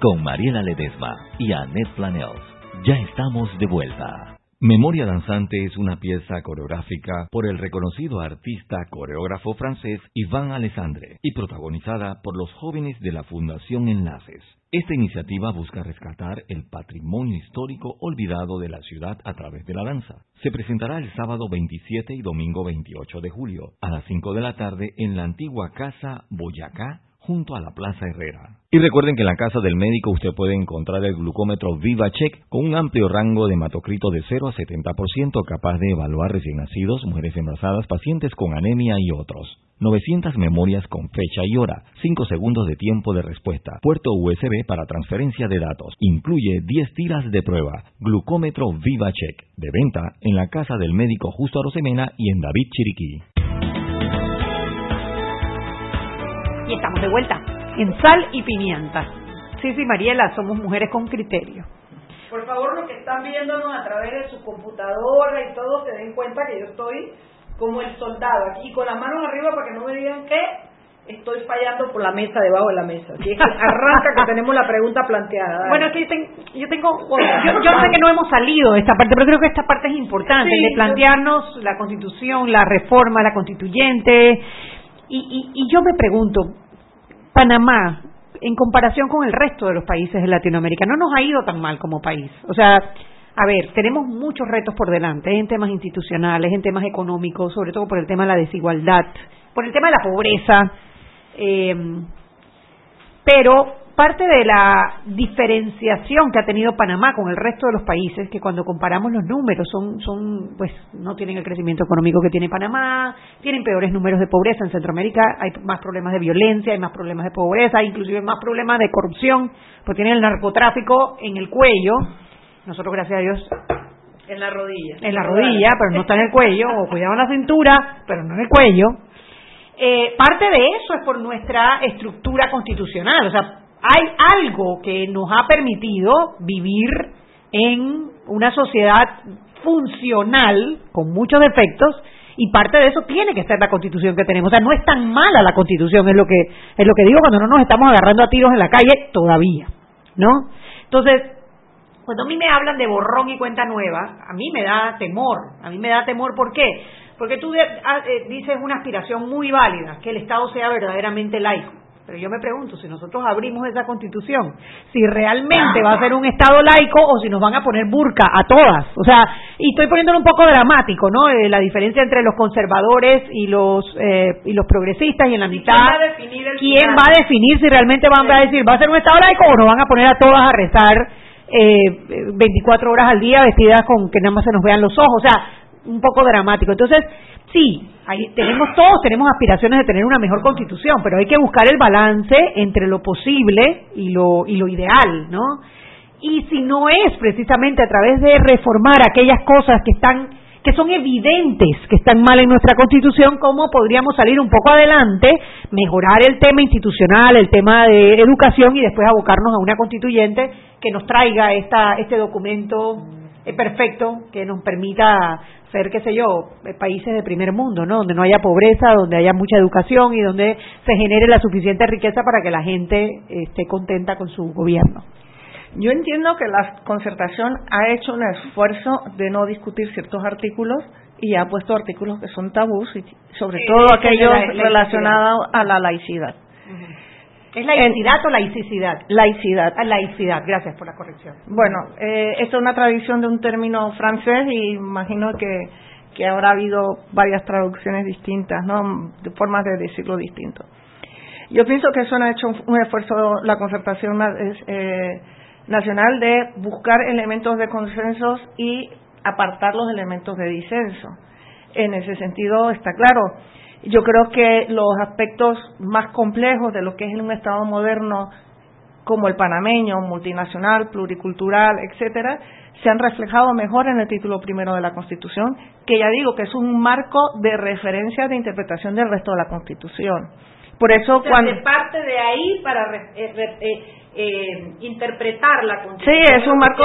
C: Con Mariela Ledesma y Annette Planels. Ya estamos de vuelta. Memoria Danzante es una pieza coreográfica por el reconocido artista coreógrafo francés Ivan Alessandre y protagonizada por los jóvenes de la Fundación Enlaces. Esta iniciativa busca rescatar el patrimonio histórico olvidado de la ciudad a través de la danza. Se presentará el sábado 27 y domingo 28 de julio a las 5 de la tarde en la antigua Casa Boyacá junto a la Plaza Herrera. Y recuerden que en la casa del médico usted puede encontrar el glucómetro VivaCheck con un amplio rango de hematocrito de 0 a 70% capaz de evaluar recién nacidos, mujeres embarazadas, pacientes con anemia y otros. 900 memorias con fecha y hora, 5 segundos de tiempo de respuesta, puerto USB para transferencia de datos, incluye 10 tiras de prueba, glucómetro VivaCheck, de venta en la casa del médico Justo Arosemena y en David Chiriquí.
A: Estamos de vuelta en Sal y Pimienta. Sí, sí, Mariela, somos mujeres con criterio.
I: Por favor, los que están viéndonos a través de su computadora y todo, se den cuenta que yo estoy como el soldado, aquí con las manos arriba para que no me digan que estoy fallando por la mesa, debajo de la mesa. Así es que arranca que tenemos la pregunta planteada.
A: Bueno, aquí yo tengo, yo, sé que no hemos salido de esta parte, pero creo que esta parte es importante, de plantearnos la constitución, la reforma, la constituyente, y, y, y yo me pregunto, Panamá, en comparación con el resto de los países de Latinoamérica, no nos ha ido tan mal como país. O sea, a ver, tenemos muchos retos por delante, en temas institucionales, en temas económicos, sobre todo por el tema de la desigualdad, por el tema de la pobreza, eh, pero parte de la diferenciación que ha tenido Panamá con el resto de los países, que cuando comparamos los números son, son, pues, no tienen el crecimiento económico que tiene Panamá, tienen peores números de pobreza en Centroamérica, hay más problemas de violencia, hay más problemas de pobreza, hay inclusive más problemas de corrupción, porque tienen el narcotráfico en el cuello nosotros, gracias a Dios,
I: En la rodilla.
A: En la rodilla, pero no está en el cuello, o cuidado en la cintura, pero no en el cuello. Eh, parte de eso es por nuestra estructura constitucional, o sea, hay algo que nos ha permitido vivir en una sociedad funcional, con muchos defectos, y parte de eso tiene que estar la constitución que tenemos. O sea, no es tan mala la constitución, es lo que, es lo que digo cuando no nos estamos agarrando a tiros en la calle todavía, ¿no? Entonces, cuando a mí me hablan de borrón y cuenta nueva, a mí me da temor. A mí me da temor, ¿por qué? Porque tú ah, eh, dices una aspiración muy válida, que el Estado sea verdaderamente laico. Pero yo me pregunto, si nosotros abrimos esa constitución, si realmente va a ser un Estado laico o si nos van a poner burka a todas. O sea, y estoy poniéndolo un poco dramático, ¿no? Eh, la diferencia entre los conservadores y los eh, y los progresistas y en la mitad. ¿Quién va a definir, ¿quién va a definir si realmente van a decir, va a ser un Estado laico o nos van a poner a todas a rezar eh, 24 horas al día vestidas con que nada más se nos vean los ojos? O sea, un poco dramático. Entonces, sí, ahí tenemos todos tenemos aspiraciones de tener una mejor constitución, pero hay que buscar el balance entre lo posible y lo y lo ideal, ¿no? Y si no es precisamente a través de reformar aquellas cosas que están que son evidentes que están mal en nuestra constitución, cómo podríamos salir un poco adelante, mejorar el tema institucional, el tema de educación y después abocarnos a una constituyente que nos traiga esta, este documento perfecto que nos permita ser, qué sé yo, eh, países de primer mundo, ¿no? Donde no haya pobreza, donde haya mucha educación y donde se genere la suficiente riqueza para que la gente esté contenta con su gobierno.
I: Yo entiendo que la concertación ha hecho un esfuerzo de no discutir ciertos artículos y ha puesto artículos que son tabús, y sobre todo aquellos relacionados a la laicidad.
A: ¿Es laicidad o laicidad?
I: Laicidad.
A: Ah, laicidad, gracias por la corrección.
I: Bueno, eh, esto es una tradición de un término francés y imagino que, que habrá habido varias traducciones distintas, ¿no? De formas de decirlo distinto. Yo pienso que eso no ha hecho un, esfuerzo la concertación eh, nacional de buscar elementos de consenso y apartar los elementos de disenso. En ese sentido, está claro yo creo que los aspectos más complejos de lo que es un Estado moderno como el panameño, multinacional, pluricultural, etcétera, se han reflejado mejor en el título primero de la Constitución, que ya digo que es un marco de referencia de interpretación del resto de la Constitución. Por eso cuando
A: parte de ahí para eh, eh, eh, interpretar la Constitución.
I: Sí, es un marco.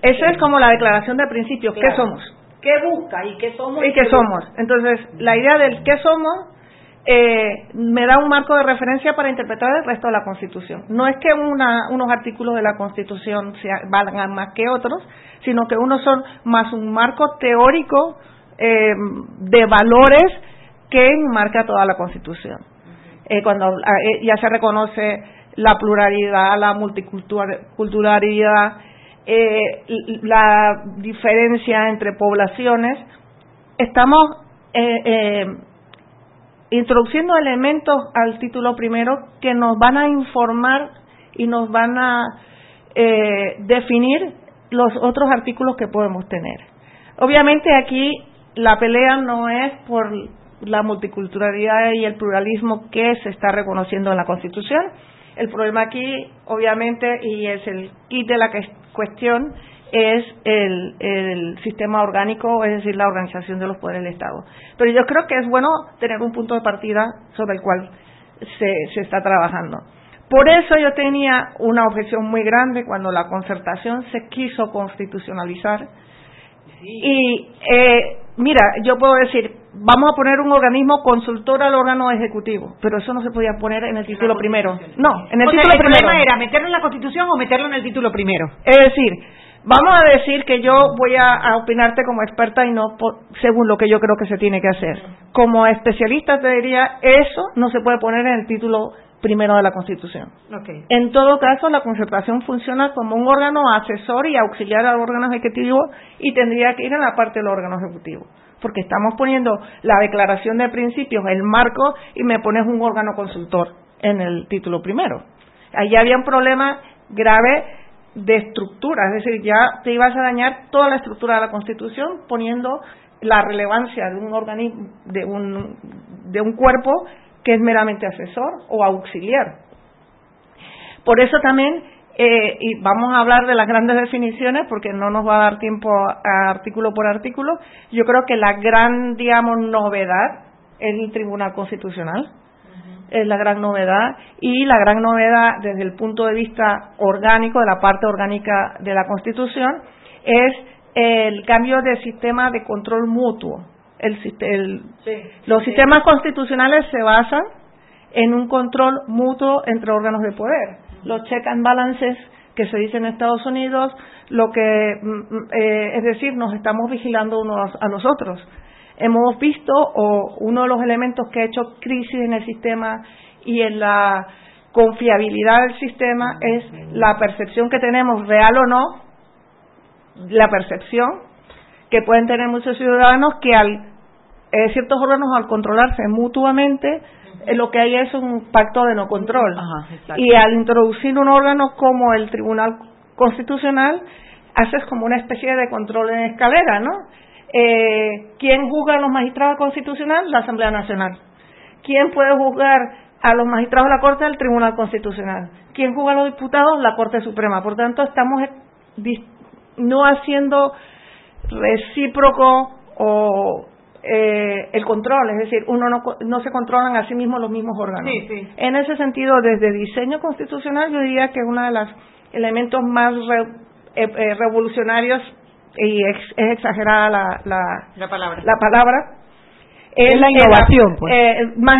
I: Eso es como la declaración de principios. ¿Qué somos?
A: Qué busca y qué somos.
I: Y qué somos. Entonces, la idea del qué somos eh, me da un marco de referencia para interpretar el resto de la Constitución. No es que una, unos artículos de la Constitución valgan más que otros, sino que unos son más un marco teórico eh, de valores que marca toda la Constitución. Eh, cuando ya se reconoce la pluralidad, la multiculturalidad, eh, la diferencia entre poblaciones, estamos eh, eh, introduciendo elementos al título primero que nos van a informar y nos van a definir los otros artículos que podemos tener. Obviamente aquí la pelea no es por la multiculturalidad y el pluralismo que se está reconociendo en la Constitución. El problema aquí, obviamente, y es el kit de la cuestión es el, sistema orgánico, es decir, la organización de los poderes del Estado. Pero yo creo que es bueno tener un punto de partida sobre el cual se, se está trabajando. Por eso yo tenía una objeción muy grande cuando la concertación se quiso constitucionalizar. Y eh, mira, yo puedo decir, vamos a poner un organismo consultor al órgano ejecutivo, pero eso no se podía poner en el título primero. No, en el título primero.
A: ¿El problema era meterlo en la Constitución o meterlo en el título primero?
I: Es decir, vamos a decir que yo voy a, opinarte como experta y no según lo que yo creo que se tiene que hacer. Como especialista te diría, eso no se puede poner en el título primero de la Constitución. En todo caso, la concertación funciona como un órgano asesor y auxiliar al órgano ejecutivo y tendría que ir en la parte del órgano ejecutivo porque estamos poniendo la declaración de principios, el marco, y me pones un órgano consultor en el título primero. Allí había un problema grave de estructura, es decir, ya te ibas a dañar toda la estructura de la Constitución poniendo la relevancia de un organismo, de un, de un cuerpo que es meramente asesor o auxiliar. Por eso también eh, y vamos a hablar de las grandes definiciones porque no nos va a dar tiempo a, artículo por artículo. Yo creo que la gran, digamos, novedad es el Tribunal Constitucional. Es la gran novedad y la gran novedad desde el punto de vista orgánico, de la parte orgánica de la Constitución, es el cambio de sistema de control mutuo. El, los sistemas constitucionales se basan en un control mutuo entre órganos de poder los check and balances que se dicen en Estados Unidos, lo que mm, mm, eh, es decir, nos estamos vigilando unos a nosotros. Hemos visto o uno de los elementos que ha hecho crisis en el sistema y en la confiabilidad del sistema es la percepción que tenemos, real o no, la percepción que pueden tener muchos ciudadanos que al eh, ciertos órganos al controlarse mutuamente eh, lo que hay es un pacto de no control. y al introducir un órgano como el Tribunal Constitucional, haces como una especie de control en escalera, ¿no? Eh, ¿Quién juzga a los magistrados constitucionales? La Asamblea Nacional. ¿Quién puede juzgar a los magistrados de la Corte? El Tribunal Constitucional. ¿Quién juzga a los diputados? La Corte Suprema. Por tanto, estamos no haciendo recíproco o eh, el control, es decir, uno no, no se controlan a sí mismos los mismos órganos. En ese sentido, desde diseño constitucional, yo diría que uno de los elementos más eh, eh, revolucionarios y es exagerada la, la, palabra, la palabra
A: es, la innovación, pues.
I: más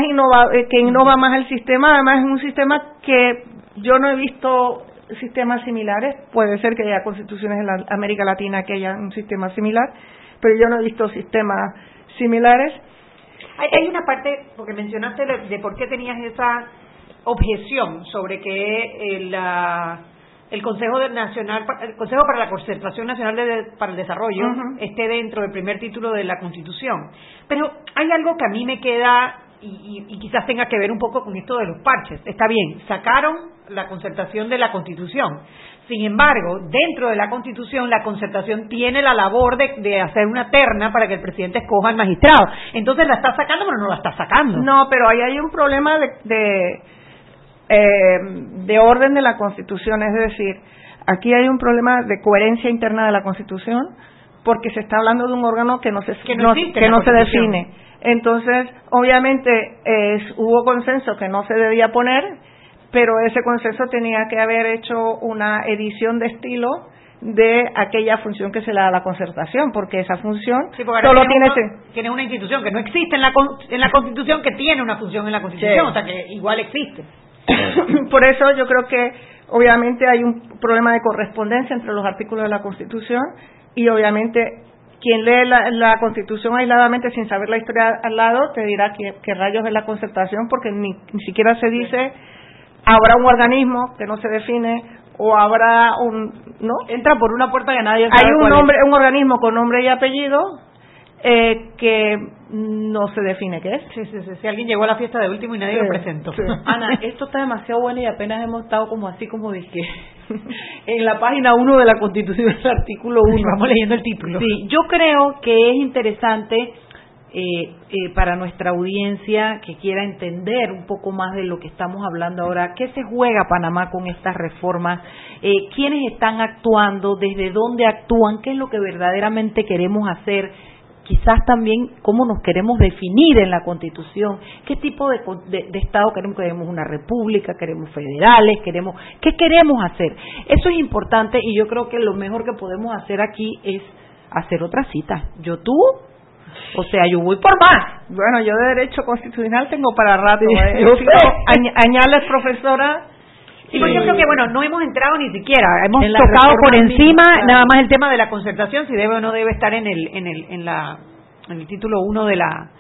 I: que innova más el sistema, además es un sistema que yo no he visto sistemas similares, puede ser que haya constituciones en la América Latina que haya un sistema similar, pero yo no he visto sistemas similares.
A: Hay, una parte, porque mencionaste de, por qué tenías esa objeción sobre que el, el Consejo Nacional, el Consejo para la Concertación Nacional para el Desarrollo esté dentro del primer título de la Constitución. Pero hay algo que a mí me queda y, y, quizás tenga que ver un poco con esto de los parches. Está bien, sacaron la concertación de la Constitución, sin embargo, dentro de la Constitución, la concertación tiene la labor de, hacer una terna para que el presidente escoja al magistrado. Entonces, ¿la está sacando, pero no la está sacando?
I: No, pero ahí hay un problema de, de, eh, de orden de la Constitución. Es decir, aquí hay un problema de coherencia interna de la Constitución porque se está hablando de un órgano que no se, que no, que no se define. Entonces, obviamente, hubo consenso que no se debía poner pero ese consenso tenía que haber hecho una edición de estilo de aquella función que se le da a la concertación, porque esa función solo tiene,
A: tiene una institución que no existe en la, en la Constitución, que tiene una función en la Constitución, o sea que igual existe.
I: Por eso yo creo que obviamente hay un problema de correspondencia entre los artículos de la Constitución y obviamente quien lee la, Constitución aisladamente sin saber la historia al lado te dirá que, rayos es la concertación porque ni, ni siquiera se dice habrá un organismo que no se define o habrá un no
A: entra por una puerta que nadie
I: sabe hay un nombre un organismo con nombre y apellido eh, que no se define qué es.
A: Sí, sí, sí. Si alguien llegó a la fiesta de último y nadie lo presentó.
D: Ana, esto está demasiado bueno y apenas hemos estado como así, como dije, en la página 1 de la Constitución, el artículo 1.
A: Vamos leyendo el título.
D: Sí, yo creo que es interesante eh, eh, para nuestra audiencia que quiera entender un poco más de lo que estamos hablando ahora, qué se juega Panamá con estas reformas, eh, quiénes están actuando, desde dónde actúan, qué es lo que verdaderamente queremos hacer, quizás también cómo nos queremos definir en la Constitución, qué tipo de, de, Estado queremos, queremos una república, queremos federales, queremos, qué queremos hacer. Eso es importante y yo creo que lo mejor que podemos hacer aquí es hacer otra cita. Yo tú o sea, yo voy por más.
I: Bueno, yo de Derecho Constitucional tengo para rato. ¿eh? yo añales, profesora.
A: Sí, pues yo creo que, bueno, no hemos entrado ni siquiera. Hemos tocado por encima nada más el tema de la concertación, si debe o no debe estar en el, en el, en la, en el título 1 de la,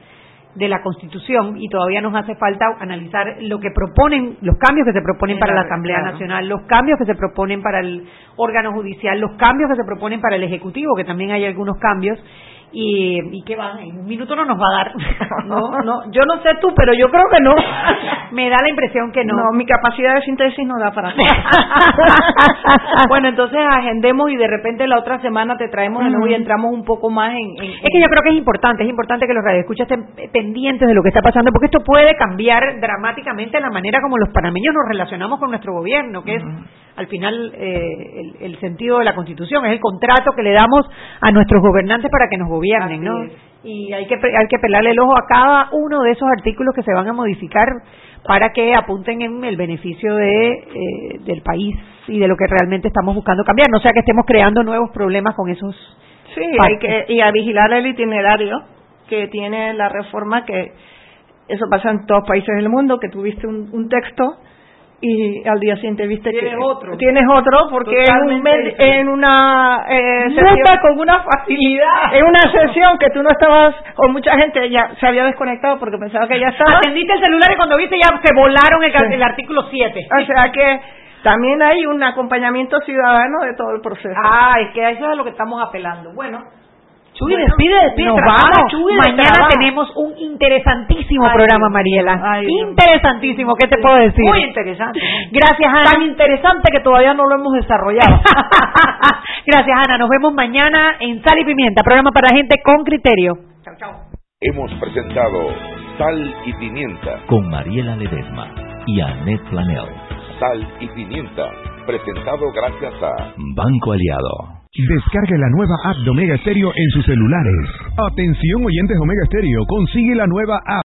A: de la Constitución y todavía nos hace falta analizar lo que proponen, los cambios que se proponen para la Asamblea Nacional, los cambios que se proponen para el órgano judicial, los cambios que se proponen para el Ejecutivo, que también hay algunos cambios, y, y qué va, en un minuto no nos va a dar.
I: No, no, yo no sé tú, pero yo creo que no.
A: Me da la impresión que no.
I: No, mi capacidad de síntesis no da para bueno, entonces agendemos y de repente la otra semana te traemos de nuevo y entramos un poco más en,
A: Es que yo creo que es importante, es importante que los radioescuchas estén pendientes de lo que está pasando, porque esto puede cambiar dramáticamente la manera como los panameños nos relacionamos con nuestro gobierno, que es al final eh, el, el sentido de la Constitución, es el contrato que le damos a nuestros gobernantes para que nos gobiernen, ¿no? Y hay que hay que pelarle el ojo a cada uno de esos artículos que se van a modificar para que apunten en el beneficio de eh, del país y de lo que realmente estamos buscando cambiar, no sea que estemos creando nuevos problemas con esos
I: Sí, hay que y a vigilar el itinerario que tiene la reforma que eso pasa en todos países del mundo, que tuviste un, un texto y al día siguiente viste
D: tienes
I: que
D: otro
I: tienes otro porque en, un en una eh, sesión-
D: con una facilidad
I: en una sesión que tú no estabas o mucha gente ya se había desconectado porque pensaba que ya estaba
A: Atendiste el celular y cuando viste ya se volaron el,
I: Sí.
A: el artículo 7.
I: o sea que también hay un acompañamiento ciudadano de todo el proceso
A: Ah, es que a eso es a lo que estamos apelando. Bueno,
I: Chuy,
A: bueno,
I: despide, despide,
A: Nos
I: trabaja,
A: vamos.
I: Chuy,
A: Mañana tenemos un interesantísimo
I: Ay,
A: programa. Mariela.
I: Ay,
A: interesantísimo, ¿qué te puedo decir?
D: muy interesante
A: Gracias, Ana.
D: tan interesante que todavía no lo hemos desarrollado
A: Gracias, Ana. Nos vemos mañana en Sal y Pimienta, programa para gente con criterio.
B: Hemos presentado Sal y Pimienta.
C: Con Mariela Ledesma y Annette Planel.
B: Sal y Pimienta. Presentado gracias a
C: Banco Aliado.
L: Descargue la nueva app de Omega Stereo en sus celulares. Atención oyentes Omega Stereo, consigue la nueva app.